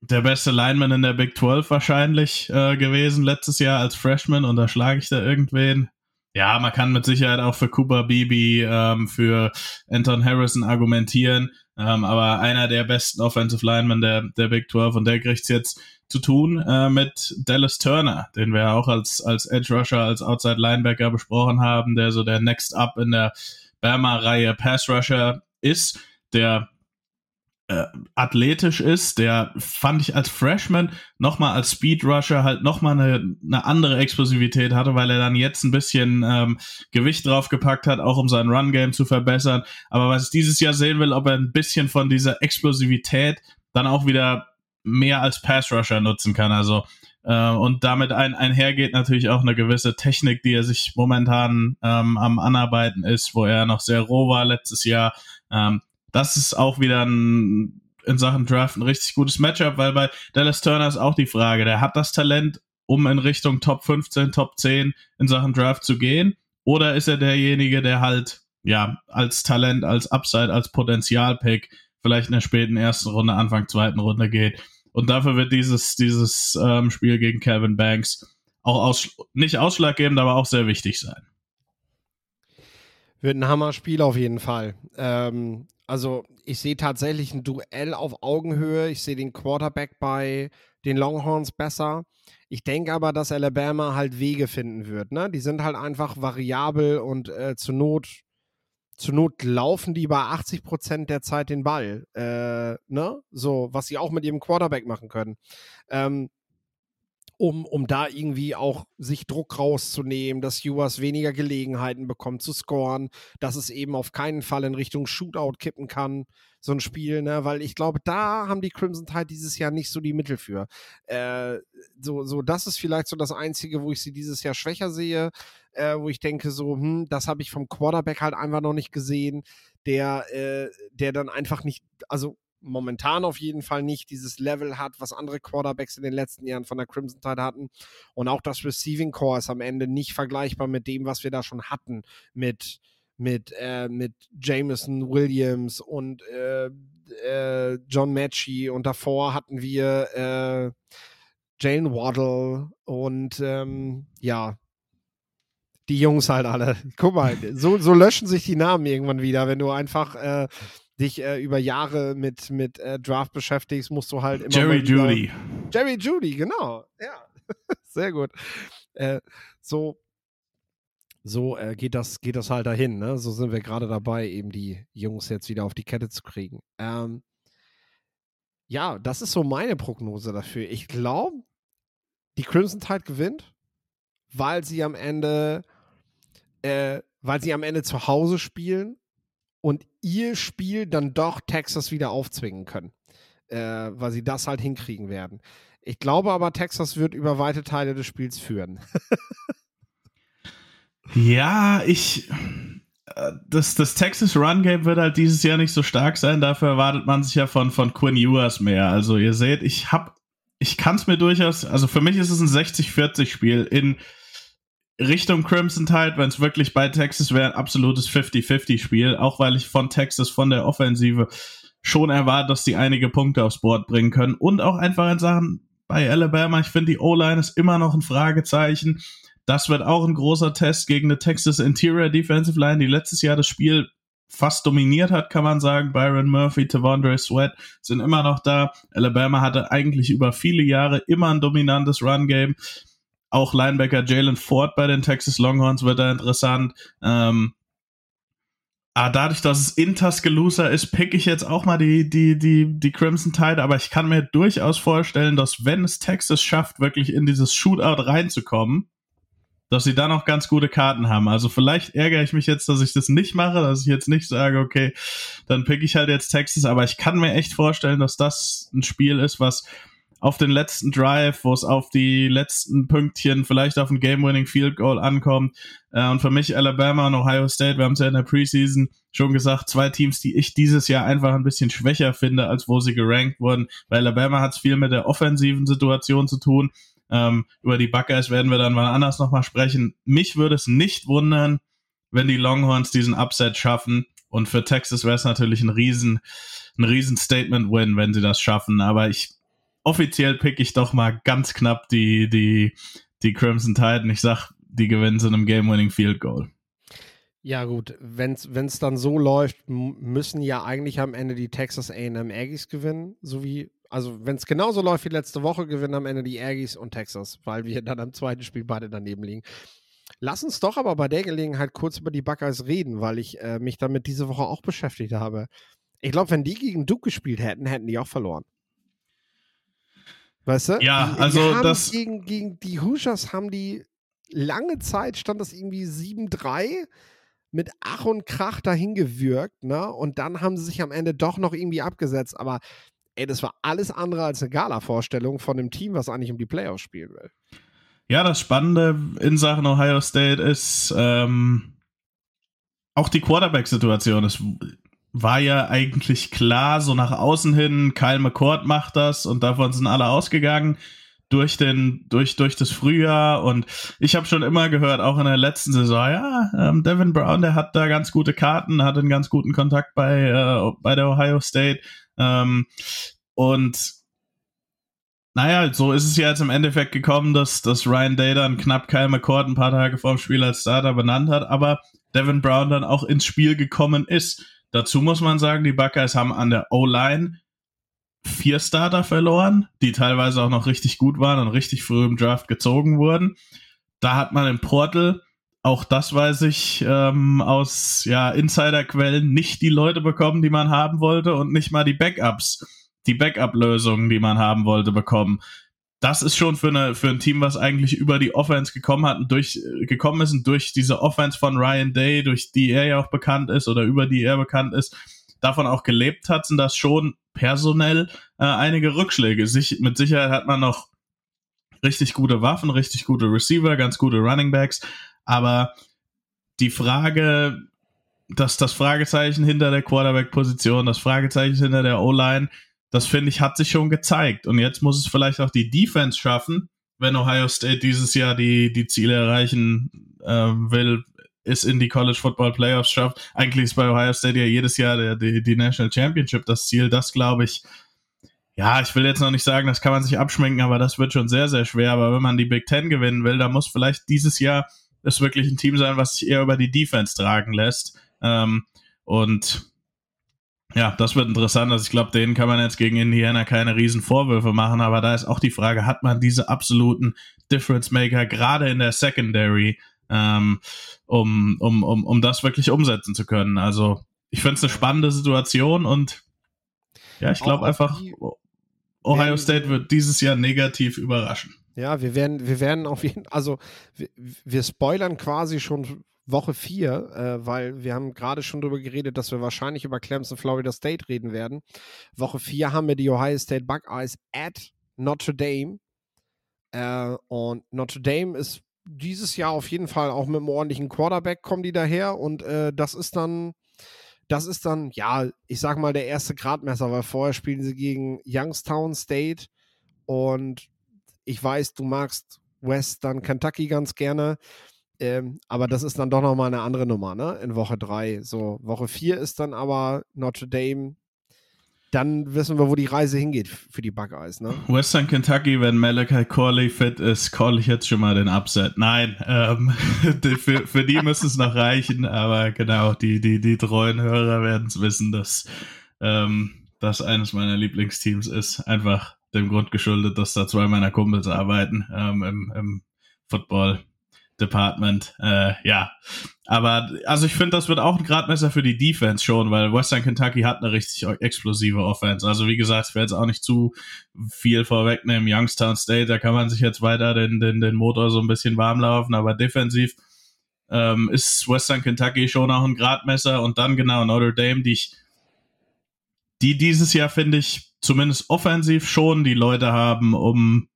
der beste Lineman in der Big 12 wahrscheinlich äh, gewesen letztes Jahr als Freshman. Unterschlage ich da irgendwen? Ja, man kann mit Sicherheit auch für Cooper Beebe, ähm, für Anton Harrison argumentieren, ähm, aber einer der besten Offensive Linemen der, der Big 12 und der kriegt's jetzt zu tun äh, mit Dallas Turner, den wir auch als, als Edge Rusher, als Outside Linebacker besprochen haben, der so der Next Up in der Bama-Reihe Pass Rusher ist, der äh, athletisch ist, der fand ich als Freshman nochmal als Speed Rusher halt nochmal eine, eine andere Explosivität hatte, weil er dann jetzt ein bisschen ähm, Gewicht draufgepackt hat, auch um sein Run-Game zu verbessern. Aber was ich dieses Jahr sehen will, ob er ein bisschen von dieser Explosivität dann auch wieder mehr als Pass Rusher nutzen kann. Also äh, und damit ein, einhergeht natürlich auch eine gewisse Technik, die er sich momentan ähm, am Anarbeiten ist, wo er noch sehr roh war letztes Jahr. Ähm, das ist auch wieder ein, in Sachen Draft ein richtig gutes Matchup, weil bei Dallas Turner ist auch die Frage, der hat das Talent, um in Richtung Top 15, Top 10 in Sachen Draft zu gehen, oder ist er derjenige, der halt ja als Talent, als Upside, als Potenzialpick vielleicht in der späten ersten Runde, Anfang zweiten Runde geht? Und dafür wird dieses, dieses ähm, Spiel gegen Calvin Banks auch aus, nicht ausschlaggebend, aber auch sehr wichtig sein. Wird ein Hammer-Spiel auf jeden Fall. Ähm, also ich sehe tatsächlich ein Duell auf Augenhöhe. Ich sehe den Quarterback bei den Longhorns besser. Ich denke aber, dass Alabama halt Wege finden wird. Ne? Die sind halt einfach variabel und äh, zur Not zur Not laufen die bei 80 Prozent der Zeit den Ball. Äh, ne? So, was sie auch mit ihrem Quarterback machen können. Ähm, um, um da irgendwie auch sich Druck rauszunehmen, dass Ewers weniger Gelegenheiten bekommt zu scoren, dass es eben auf keinen Fall in Richtung Shootout kippen kann, so ein Spiel, ne? Weil ich glaube, da haben die Crimson Tide dieses Jahr nicht so die Mittel für. Äh, so, so, das ist vielleicht so das Einzige, wo ich sie dieses Jahr schwächer sehe äh, wo ich denke, so, hm, das habe ich vom Quarterback halt einfach noch nicht gesehen, der, äh, der dann einfach nicht, also momentan auf jeden Fall nicht dieses Level hat, was andere Quarterbacks in den letzten Jahren von der Crimson Tide hatten. Und auch das Receiving Core ist am Ende nicht vergleichbar mit dem, was wir da schon hatten mit mit äh, mit Jameson Williams und äh, äh, John Matchy und davor hatten wir äh, Jane Waddle und ähm, ja die Jungs halt alle. [LAUGHS] Guck mal, so, so löschen sich die Namen irgendwann wieder, wenn du einfach äh, dich äh, über Jahre mit, mit äh, Draft beschäftigst, musst du halt immer. Jerry Judy. Jerry Judy, genau. Ja, [LAUGHS] sehr gut. Äh, so so äh, geht, das, geht das halt dahin. Ne? So sind wir gerade dabei, eben die Jungs jetzt wieder auf die Kette zu kriegen. Ähm, ja, das ist so meine Prognose dafür. Ich glaube, die Crimson Tide gewinnt, weil sie am Ende äh, weil sie am Ende zu Hause spielen und ihr Spiel dann doch Texas wieder aufzwingen können, äh, weil sie das halt hinkriegen werden. Ich glaube aber, Texas wird über weite Teile des Spiels führen. ja, ich. Äh, das, das Texas Run Game wird halt dieses Jahr nicht so stark sein. Dafür erwartet man sich ja von, von Quinn Ewers mehr. Also, ihr seht, ich hab, ich kann es mir durchaus, also für mich ist es ein 60-40 Spiel in Richtung Crimson Tide, wenn es wirklich bei Texas wäre, ein absolutes 50-50-Spiel, auch weil ich von Texas, von der Offensive schon erwarte, dass die einige Punkte aufs Board bringen können und auch einfach in Sachen bei Alabama, ich finde die O-Line ist immer noch ein Fragezeichen. Das wird auch ein großer Test gegen eine Texas Interior Defensive Line, die letztes Jahr das Spiel fast dominiert hat, kann man sagen. Byron Murphy, Tavondre Sweat sind immer noch da. Alabama hatte eigentlich über viele Jahre immer ein dominantes Run-Game. Auch Linebacker Jalen Ford bei den Texas Longhorns wird da interessant. Ähm, aber dadurch, dass es in Tuscaloosa ist, pick ich jetzt auch mal die, die, die, die Crimson Tide, aber ich kann mir durchaus vorstellen, dass wenn es Texas schafft, wirklich in dieses Shootout reinzukommen, dass sie da noch ganz gute Karten haben. Also vielleicht ärgere ich mich jetzt, dass ich das nicht mache, dass ich jetzt nicht sage, okay, dann pick ich halt jetzt Texas, aber ich kann mir echt vorstellen, dass das ein Spiel ist, was auf den letzten Drive, wo es auf die letzten Pünktchen, vielleicht auf ein Game-Winning Field Goal ankommt. Äh, und für mich Alabama und Ohio State, wir haben es ja in der Preseason schon gesagt, zwei Teams, die ich dieses Jahr einfach ein bisschen schwächer finde, als wo sie gerankt wurden. Bei Alabama hat es viel mit der offensiven Situation zu tun. Ähm, über die Buckeyes werden wir dann mal anders nochmal sprechen. Mich würde es nicht wundern, wenn die Longhorns diesen Upset schaffen. Und für Texas wäre es natürlich ein riesen, ein riesen Statement-Win, wenn sie das schaffen. Aber ich offiziell pick ich doch mal ganz knapp die, die, die Crimson Tide ich sag, die gewinnen zu einem Game-Winning Field Goal. Ja, gut, wenn es dann so läuft, müssen ja eigentlich am Ende die Texas AM Aggies gewinnen, so wie, also wenn es genauso läuft wie letzte Woche, gewinnen am Ende die Aggies und Texas, weil wir dann am zweiten Spiel beide daneben liegen. Lass uns doch aber bei der Gelegenheit kurz über die Buckeyes reden, weil ich äh, mich damit diese Woche auch beschäftigt habe. Ich glaube, wenn die gegen Duke gespielt hätten, hätten die auch verloren. Weißt du? Ja, die, also die das. Gegen, gegen die Hoosiers haben die lange Zeit stand das irgendwie 7-3 mit Ach und Krach dahin gewürgt, ne? Und dann haben sie sich am Ende doch noch irgendwie abgesetzt. Aber ey, das war alles andere als eine Gala-Vorstellung von dem Team, was eigentlich um die Playoffs spielen will. Ja, das Spannende in Sachen Ohio State ist ähm, auch die Quarterback-Situation. Es war ja eigentlich klar, so nach außen hin, Kyle McCord macht das und davon sind alle ausgegangen durch den durch durch das Frühjahr und ich habe schon immer gehört, auch in der letzten Saison, ja, ähm, Devin Brown, der hat da ganz gute Karten, hat einen ganz guten Kontakt bei äh, bei der Ohio State ähm, und naja, so ist es ja jetzt im Endeffekt gekommen, dass, dass Ryan Day dann knapp Kyle McCord ein paar Tage vor dem Spiel als Starter benannt hat, aber Devin Brown dann auch ins Spiel gekommen ist. Dazu muss man sagen, die Buckeyes haben an der O-Line vier Starter verloren, die teilweise auch noch richtig gut waren und richtig früh im Draft gezogen wurden. Da hat man im Portal, auch das weiß ich ähm, aus ja, Insiderquellen, nicht die Leute bekommen, die man haben wollte und nicht mal die Backups die Backup-Lösungen, die man haben wollte, bekommen. Das ist schon für, eine, für ein Team, was eigentlich über die Offense gekommen hat und durch, gekommen ist und durch diese Offense von Ryan Day, durch die er ja auch bekannt ist oder über die er bekannt ist, davon auch gelebt hat, sind das schon personell äh, einige Rückschläge. Sich, mit Sicherheit hat man noch richtig gute Waffen, richtig gute Receiver, ganz gute Running Backs, aber die Frage, dass das Fragezeichen hinter der Quarterback-Position, das Fragezeichen hinter der O-Line, das finde ich, hat sich schon gezeigt. Und jetzt muss es vielleicht auch die Defense schaffen, wenn Ohio State dieses Jahr die, die Ziele erreichen äh, will, ist in die College Football Playoffs schafft. Eigentlich ist bei Ohio State ja jedes Jahr der, die, die National Championship das Ziel. Das glaube ich, ja, ich will jetzt noch nicht sagen, das kann man sich abschminken, aber das wird schon sehr, sehr schwer. Aber wenn man die Big Ten gewinnen will, dann muss vielleicht dieses Jahr es wirklich ein Team sein, was sich eher über die Defense tragen lässt. Ähm, und ja, das wird interessant. Also ich glaube, denen kann man jetzt gegen Indiana keine riesen Vorwürfe machen, aber da ist auch die Frage, hat man diese absoluten Difference Maker gerade in der Secondary, ähm, um, um, um, um das wirklich umsetzen zu können? Also ich finde es eine spannende Situation und ja, ich glaube einfach, Ohio State wird dieses Jahr negativ überraschen. Ja, wir werden, wir werden auf jeden also wir, wir spoilern quasi schon Woche 4, äh, weil wir haben gerade schon darüber geredet, dass wir wahrscheinlich über Clemson, Florida State reden werden. Woche 4 haben wir die Ohio State Buckeyes at Notre Dame. Äh, und Notre Dame ist dieses Jahr auf jeden Fall auch mit einem ordentlichen Quarterback kommen die daher und äh, das ist dann das ist dann, ja, ich sag mal, der erste Gradmesser, weil vorher spielen sie gegen Youngstown State und ich weiß, du magst Western Kentucky ganz gerne. Ähm, aber das ist dann doch nochmal eine andere Nummer, ne? In Woche 3. So, Woche 4 ist dann aber Notre Dame. Dann wissen wir, wo die Reise hingeht für die Buckeyes, ne? Western Kentucky, wenn Malachi Corley fit ist, call ich jetzt schon mal den Upset. Nein, ähm, [LAUGHS] für, für die müsste es noch reichen, aber genau, die, die, die treuen Hörer werden es wissen, dass ähm, das eines meiner Lieblingsteams ist. Einfach dem Grund geschuldet, dass da zwei meiner Kumpels arbeiten ähm, im, im Football. Department. Äh, ja, aber also ich finde, das wird auch ein Gradmesser für die Defense schon, weil Western Kentucky hat eine richtig explosive Offense. Also wie gesagt, ich werde jetzt auch nicht zu viel vorwegnehmen. Youngstown State, da kann man sich jetzt weiter den, den, den Motor so ein bisschen warm laufen, aber defensiv ähm, ist Western Kentucky schon auch ein Gradmesser und dann genau Notre Dame, die ich, die dieses Jahr finde ich zumindest offensiv schon die Leute haben, um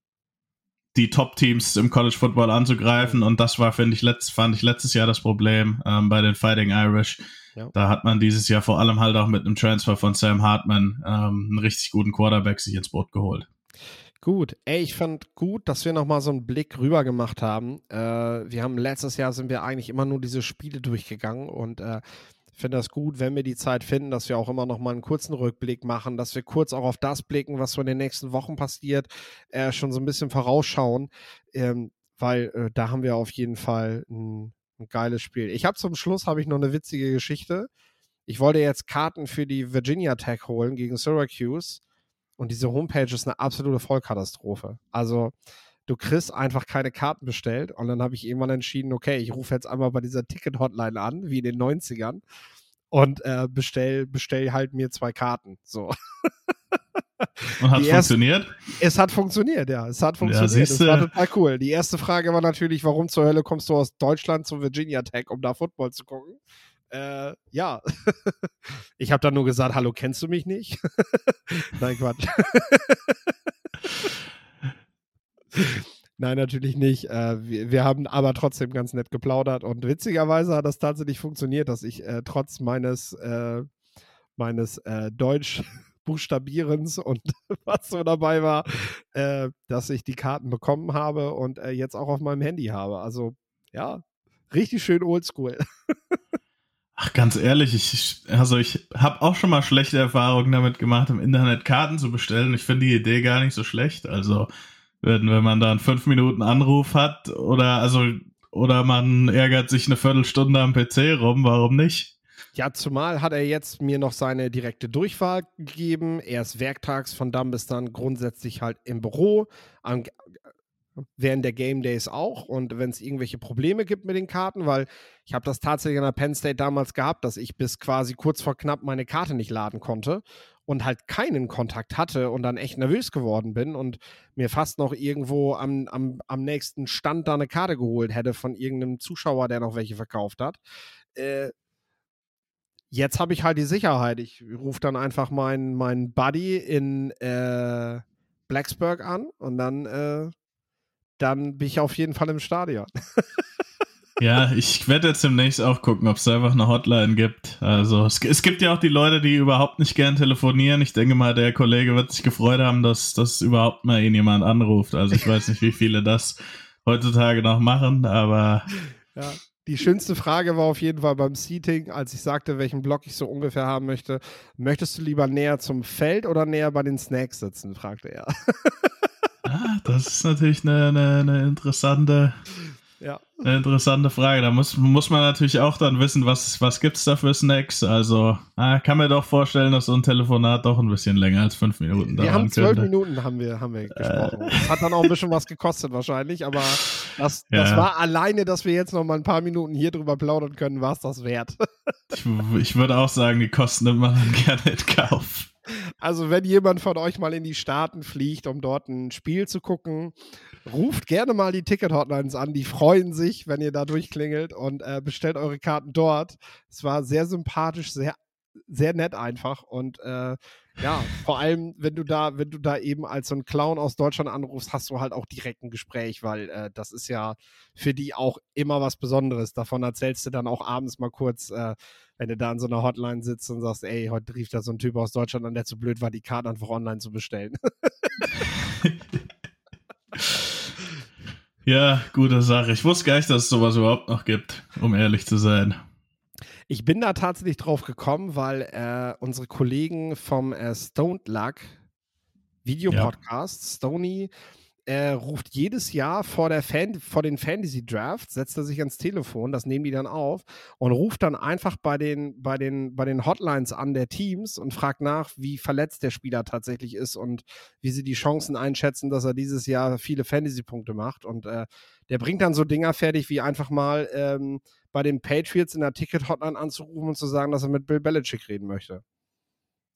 die Top-Teams im College Football anzugreifen. Und das war, finde ich, letzt, fand ich letztes Jahr das Problem ähm, bei den Fighting Irish. Ja. Da hat man dieses Jahr vor allem halt auch mit einem Transfer von Sam Hartman ähm, einen richtig guten Quarterback sich ins Boot geholt. Gut, ey, ich fand gut, dass wir nochmal so einen Blick rüber gemacht haben. Äh, wir haben letztes Jahr sind wir eigentlich immer nur diese Spiele durchgegangen und äh, finde das gut, wenn wir die Zeit finden, dass wir auch immer noch mal einen kurzen Rückblick machen, dass wir kurz auch auf das blicken, was so in den nächsten Wochen passiert, äh, schon so ein bisschen vorausschauen, ähm, weil äh, da haben wir auf jeden Fall ein, ein geiles Spiel. Ich habe zum Schluss habe ich noch eine witzige Geschichte. Ich wollte jetzt Karten für die Virginia Tech holen gegen Syracuse und diese Homepage ist eine absolute Vollkatastrophe. Also du kriegst einfach keine Karten bestellt. Und dann habe ich irgendwann entschieden, okay, ich rufe jetzt einmal bei dieser Ticket-Hotline an, wie in den 90ern, und äh, bestell, bestell halt mir zwei Karten. So. [LAUGHS] Und hat es funktioniert? Es hat funktioniert, ja. Es hat funktioniert. Ja, das war total cool. Die erste Frage war natürlich, warum zur Hölle kommst du aus Deutschland zu Virginia Tech, um da Football zu gucken? Äh, ja, [LAUGHS] ich habe dann nur gesagt, hallo, kennst du mich nicht? [LAUGHS] Nein, Quatsch. Nein, natürlich nicht. Äh, wir, haben aber trotzdem ganz nett geplaudert und witzigerweise hat das tatsächlich funktioniert, dass ich äh, trotz meines, äh, meines äh, Deutsch Buchstabierens [LAUGHS] und [LAUGHS] was so dabei war, äh, dass ich die Karten bekommen habe und äh, jetzt auch auf meinem Handy habe. Also ja, richtig schön oldschool. [LAUGHS] Ach, ganz ehrlich, ich, also ich habe auch schon mal schlechte Erfahrungen damit gemacht, im Internet Karten zu bestellen. Ich finde die Idee gar nicht so schlecht. Also wenn, wenn man dann fünf Minuten Anruf hat oder also oder man ärgert sich eine Viertelstunde am PC rum, warum nicht? Ja, zumal hat er jetzt mir noch seine direkte Durchwahl gegeben. Er ist werktags von dann bis dann grundsätzlich halt im Büro. Am, während der Game Days auch. Und wenn es irgendwelche Probleme gibt mit den Karten, weil ich habe das tatsächlich in der Penn State damals gehabt, dass ich bis quasi kurz vor knapp meine Karte nicht laden konnte und halt keinen Kontakt hatte und dann echt nervös geworden bin und mir fast noch irgendwo am, am, am nächsten Stand da eine Karte geholt hätte von irgendeinem Zuschauer, der noch welche verkauft hat. Äh, jetzt habe ich halt die Sicherheit. Ich rufe dann einfach meinen mein Buddy in äh, Blacksburg an und dann, äh, dann bin ich auf jeden Fall im Stadion. [LAUGHS] ja, ich werde jetzt demnächst auch gucken, ob es einfach eine Hotline gibt. Also es, es, gibt ja auch die Leute, die überhaupt nicht gern telefonieren. Ich denke mal, der Kollege wird sich gefreut haben, dass, dass überhaupt mal ihn jemand anruft. Also ich weiß nicht, wie viele das heutzutage noch machen, aber ja. Die schönste Frage war auf jeden Fall beim Seating, als ich sagte, welchen Block ich so ungefähr haben möchte. Möchtest du lieber näher zum Feld oder näher bei den Snacks sitzen? fragte er. ah, das ist natürlich eine, eine, eine interessante ja. Eine interessante Frage. Da muss, muss man natürlich auch dann wissen, was, was gibt es da für Snacks. Also, ah, kann mir doch vorstellen, dass so ein Telefonat doch ein bisschen länger als fünf Minuten dauert. Wir haben zwölf Minuten haben wir, haben wir gesprochen. Äh. Hat dann auch ein bisschen was gekostet wahrscheinlich, aber das, das ja. war alleine, dass wir jetzt noch mal ein paar Minuten hier drüber plaudern können, war es das wert. ich, ich würde auch sagen, die Kosten nimmt man dann [LAUGHS] gerne in Kauf. Also, wenn jemand von euch mal in die Staaten fliegt, um dort ein Spiel zu gucken, ruft gerne mal die Ticket-Hotlines an. Die freuen sich, wenn ihr da durchklingelt und äh, bestellt eure Karten dort. Es war sehr sympathisch, sehr, sehr nett einfach. Und äh, ja, vor allem, wenn du da, wenn du da eben als so ein Clown aus Deutschland anrufst, hast du halt auch direkt ein Gespräch, weil äh, das ist ja für die auch immer was Besonderes. Davon erzählst du dann auch abends mal kurz, äh, wenn du da an so einer Hotline sitzt und sagst, ey, heute rief da so ein Typ aus Deutschland an, der zu blöd war, die Karte einfach online zu bestellen. [LAUGHS] ja, gute Sache. Ich wusste gar nicht, dass es sowas überhaupt noch gibt, um ehrlich zu sein. Ich bin da tatsächlich drauf gekommen, weil äh, unsere Kollegen vom äh, Stoned Luck Videopodcast, ja. Stony, er ruft jedes Jahr vor, der Fan, vor den Fantasy Drafts, setzt er sich ans Telefon, das nehmen die dann auf und ruft dann einfach bei den, bei den, bei den Hotlines an der Teams und fragt nach, wie verletzt der Spieler tatsächlich ist und wie sie die Chancen einschätzen, dass er dieses Jahr viele Fantasy-Punkte macht. Und äh, der bringt dann so Dinger fertig, wie einfach mal ähm, bei den Patriots in der Ticket-Hotline anzurufen und zu sagen, dass er mit Bill Belichick reden möchte.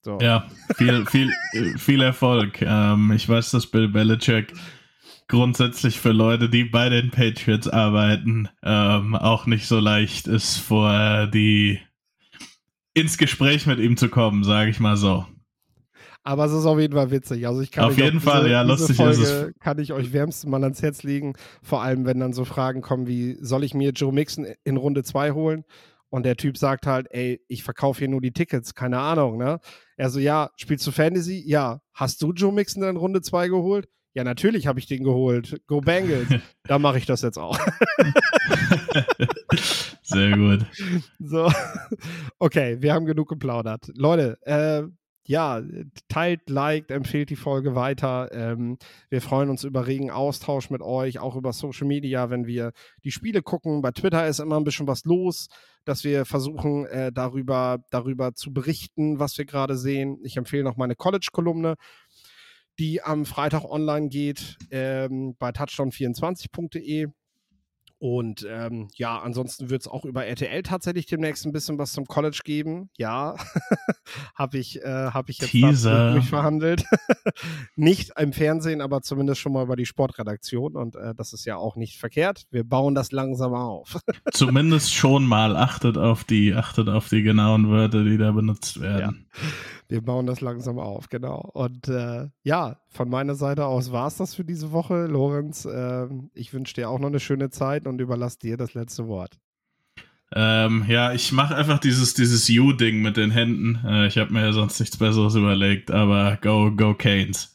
So. Ja, viel, viel, viel Erfolg. Ähm, ich weiß, dass Bill Belichick grundsätzlich für Leute, die bei den Patriots arbeiten, ähm, auch nicht so leicht ist, vor die ins Gespräch mit ihm zu kommen, sage ich mal so. Aber es ist auf jeden Fall witzig. Also ich kann auf jeden Fall, diese, ja, lustig Folge ist es. Kann ich euch wärmstens mal ans Herz legen. Vor allem, wenn dann so Fragen kommen wie: Soll ich mir Joe Mixon in Runde 2 holen? Und der Typ sagt halt: Ey, ich verkaufe hier nur die Tickets, keine Ahnung, ne? Er so: Ja, spielst du Fantasy? Ja. Hast du Joe Mixon in Runde 2 geholt? Ja, natürlich habe ich den geholt. Go Bengals. [LAUGHS] da mache ich das jetzt auch. Sehr gut. [LAUGHS] So, okay, wir haben genug geplaudert. Leute, äh, ja, teilt, liked, empfehlt die Folge weiter. Ähm, wir freuen uns über regen Austausch mit euch, auch über Social Media, wenn wir die Spiele gucken. Bei Twitter ist immer ein bisschen was los, dass wir versuchen, äh, darüber, darüber zu berichten, was wir gerade sehen. Ich empfehle noch meine College-Kolumne die am Freitag online geht ähm, bei touchdown24.de. Und ähm, ja, ansonsten wird es auch über RTL tatsächlich demnächst ein bisschen was zum College geben. Ja, [LAUGHS] habe ich, äh, hab ich jetzt durchverhandelt. [LAUGHS] nicht im Fernsehen, aber zumindest schon mal über die Sportredaktion. Und äh, das ist ja auch nicht verkehrt. Wir bauen das langsam auf. [LAUGHS] zumindest schon mal. Achtet auf die, achtet auf die genauen Wörter, die da benutzt werden. Ja. Wir bauen das langsam auf, genau. Und äh, ja, von meiner Seite aus war es das für diese Woche. Lorenz, äh, ich wünsche dir auch noch eine schöne Zeit und überlasse dir das letzte Wort. Ähm, ja, ich mache einfach dieses, dieses You-Ding mit den Händen. Äh, ich habe mir ja sonst nichts Besseres überlegt, aber go, go Canes.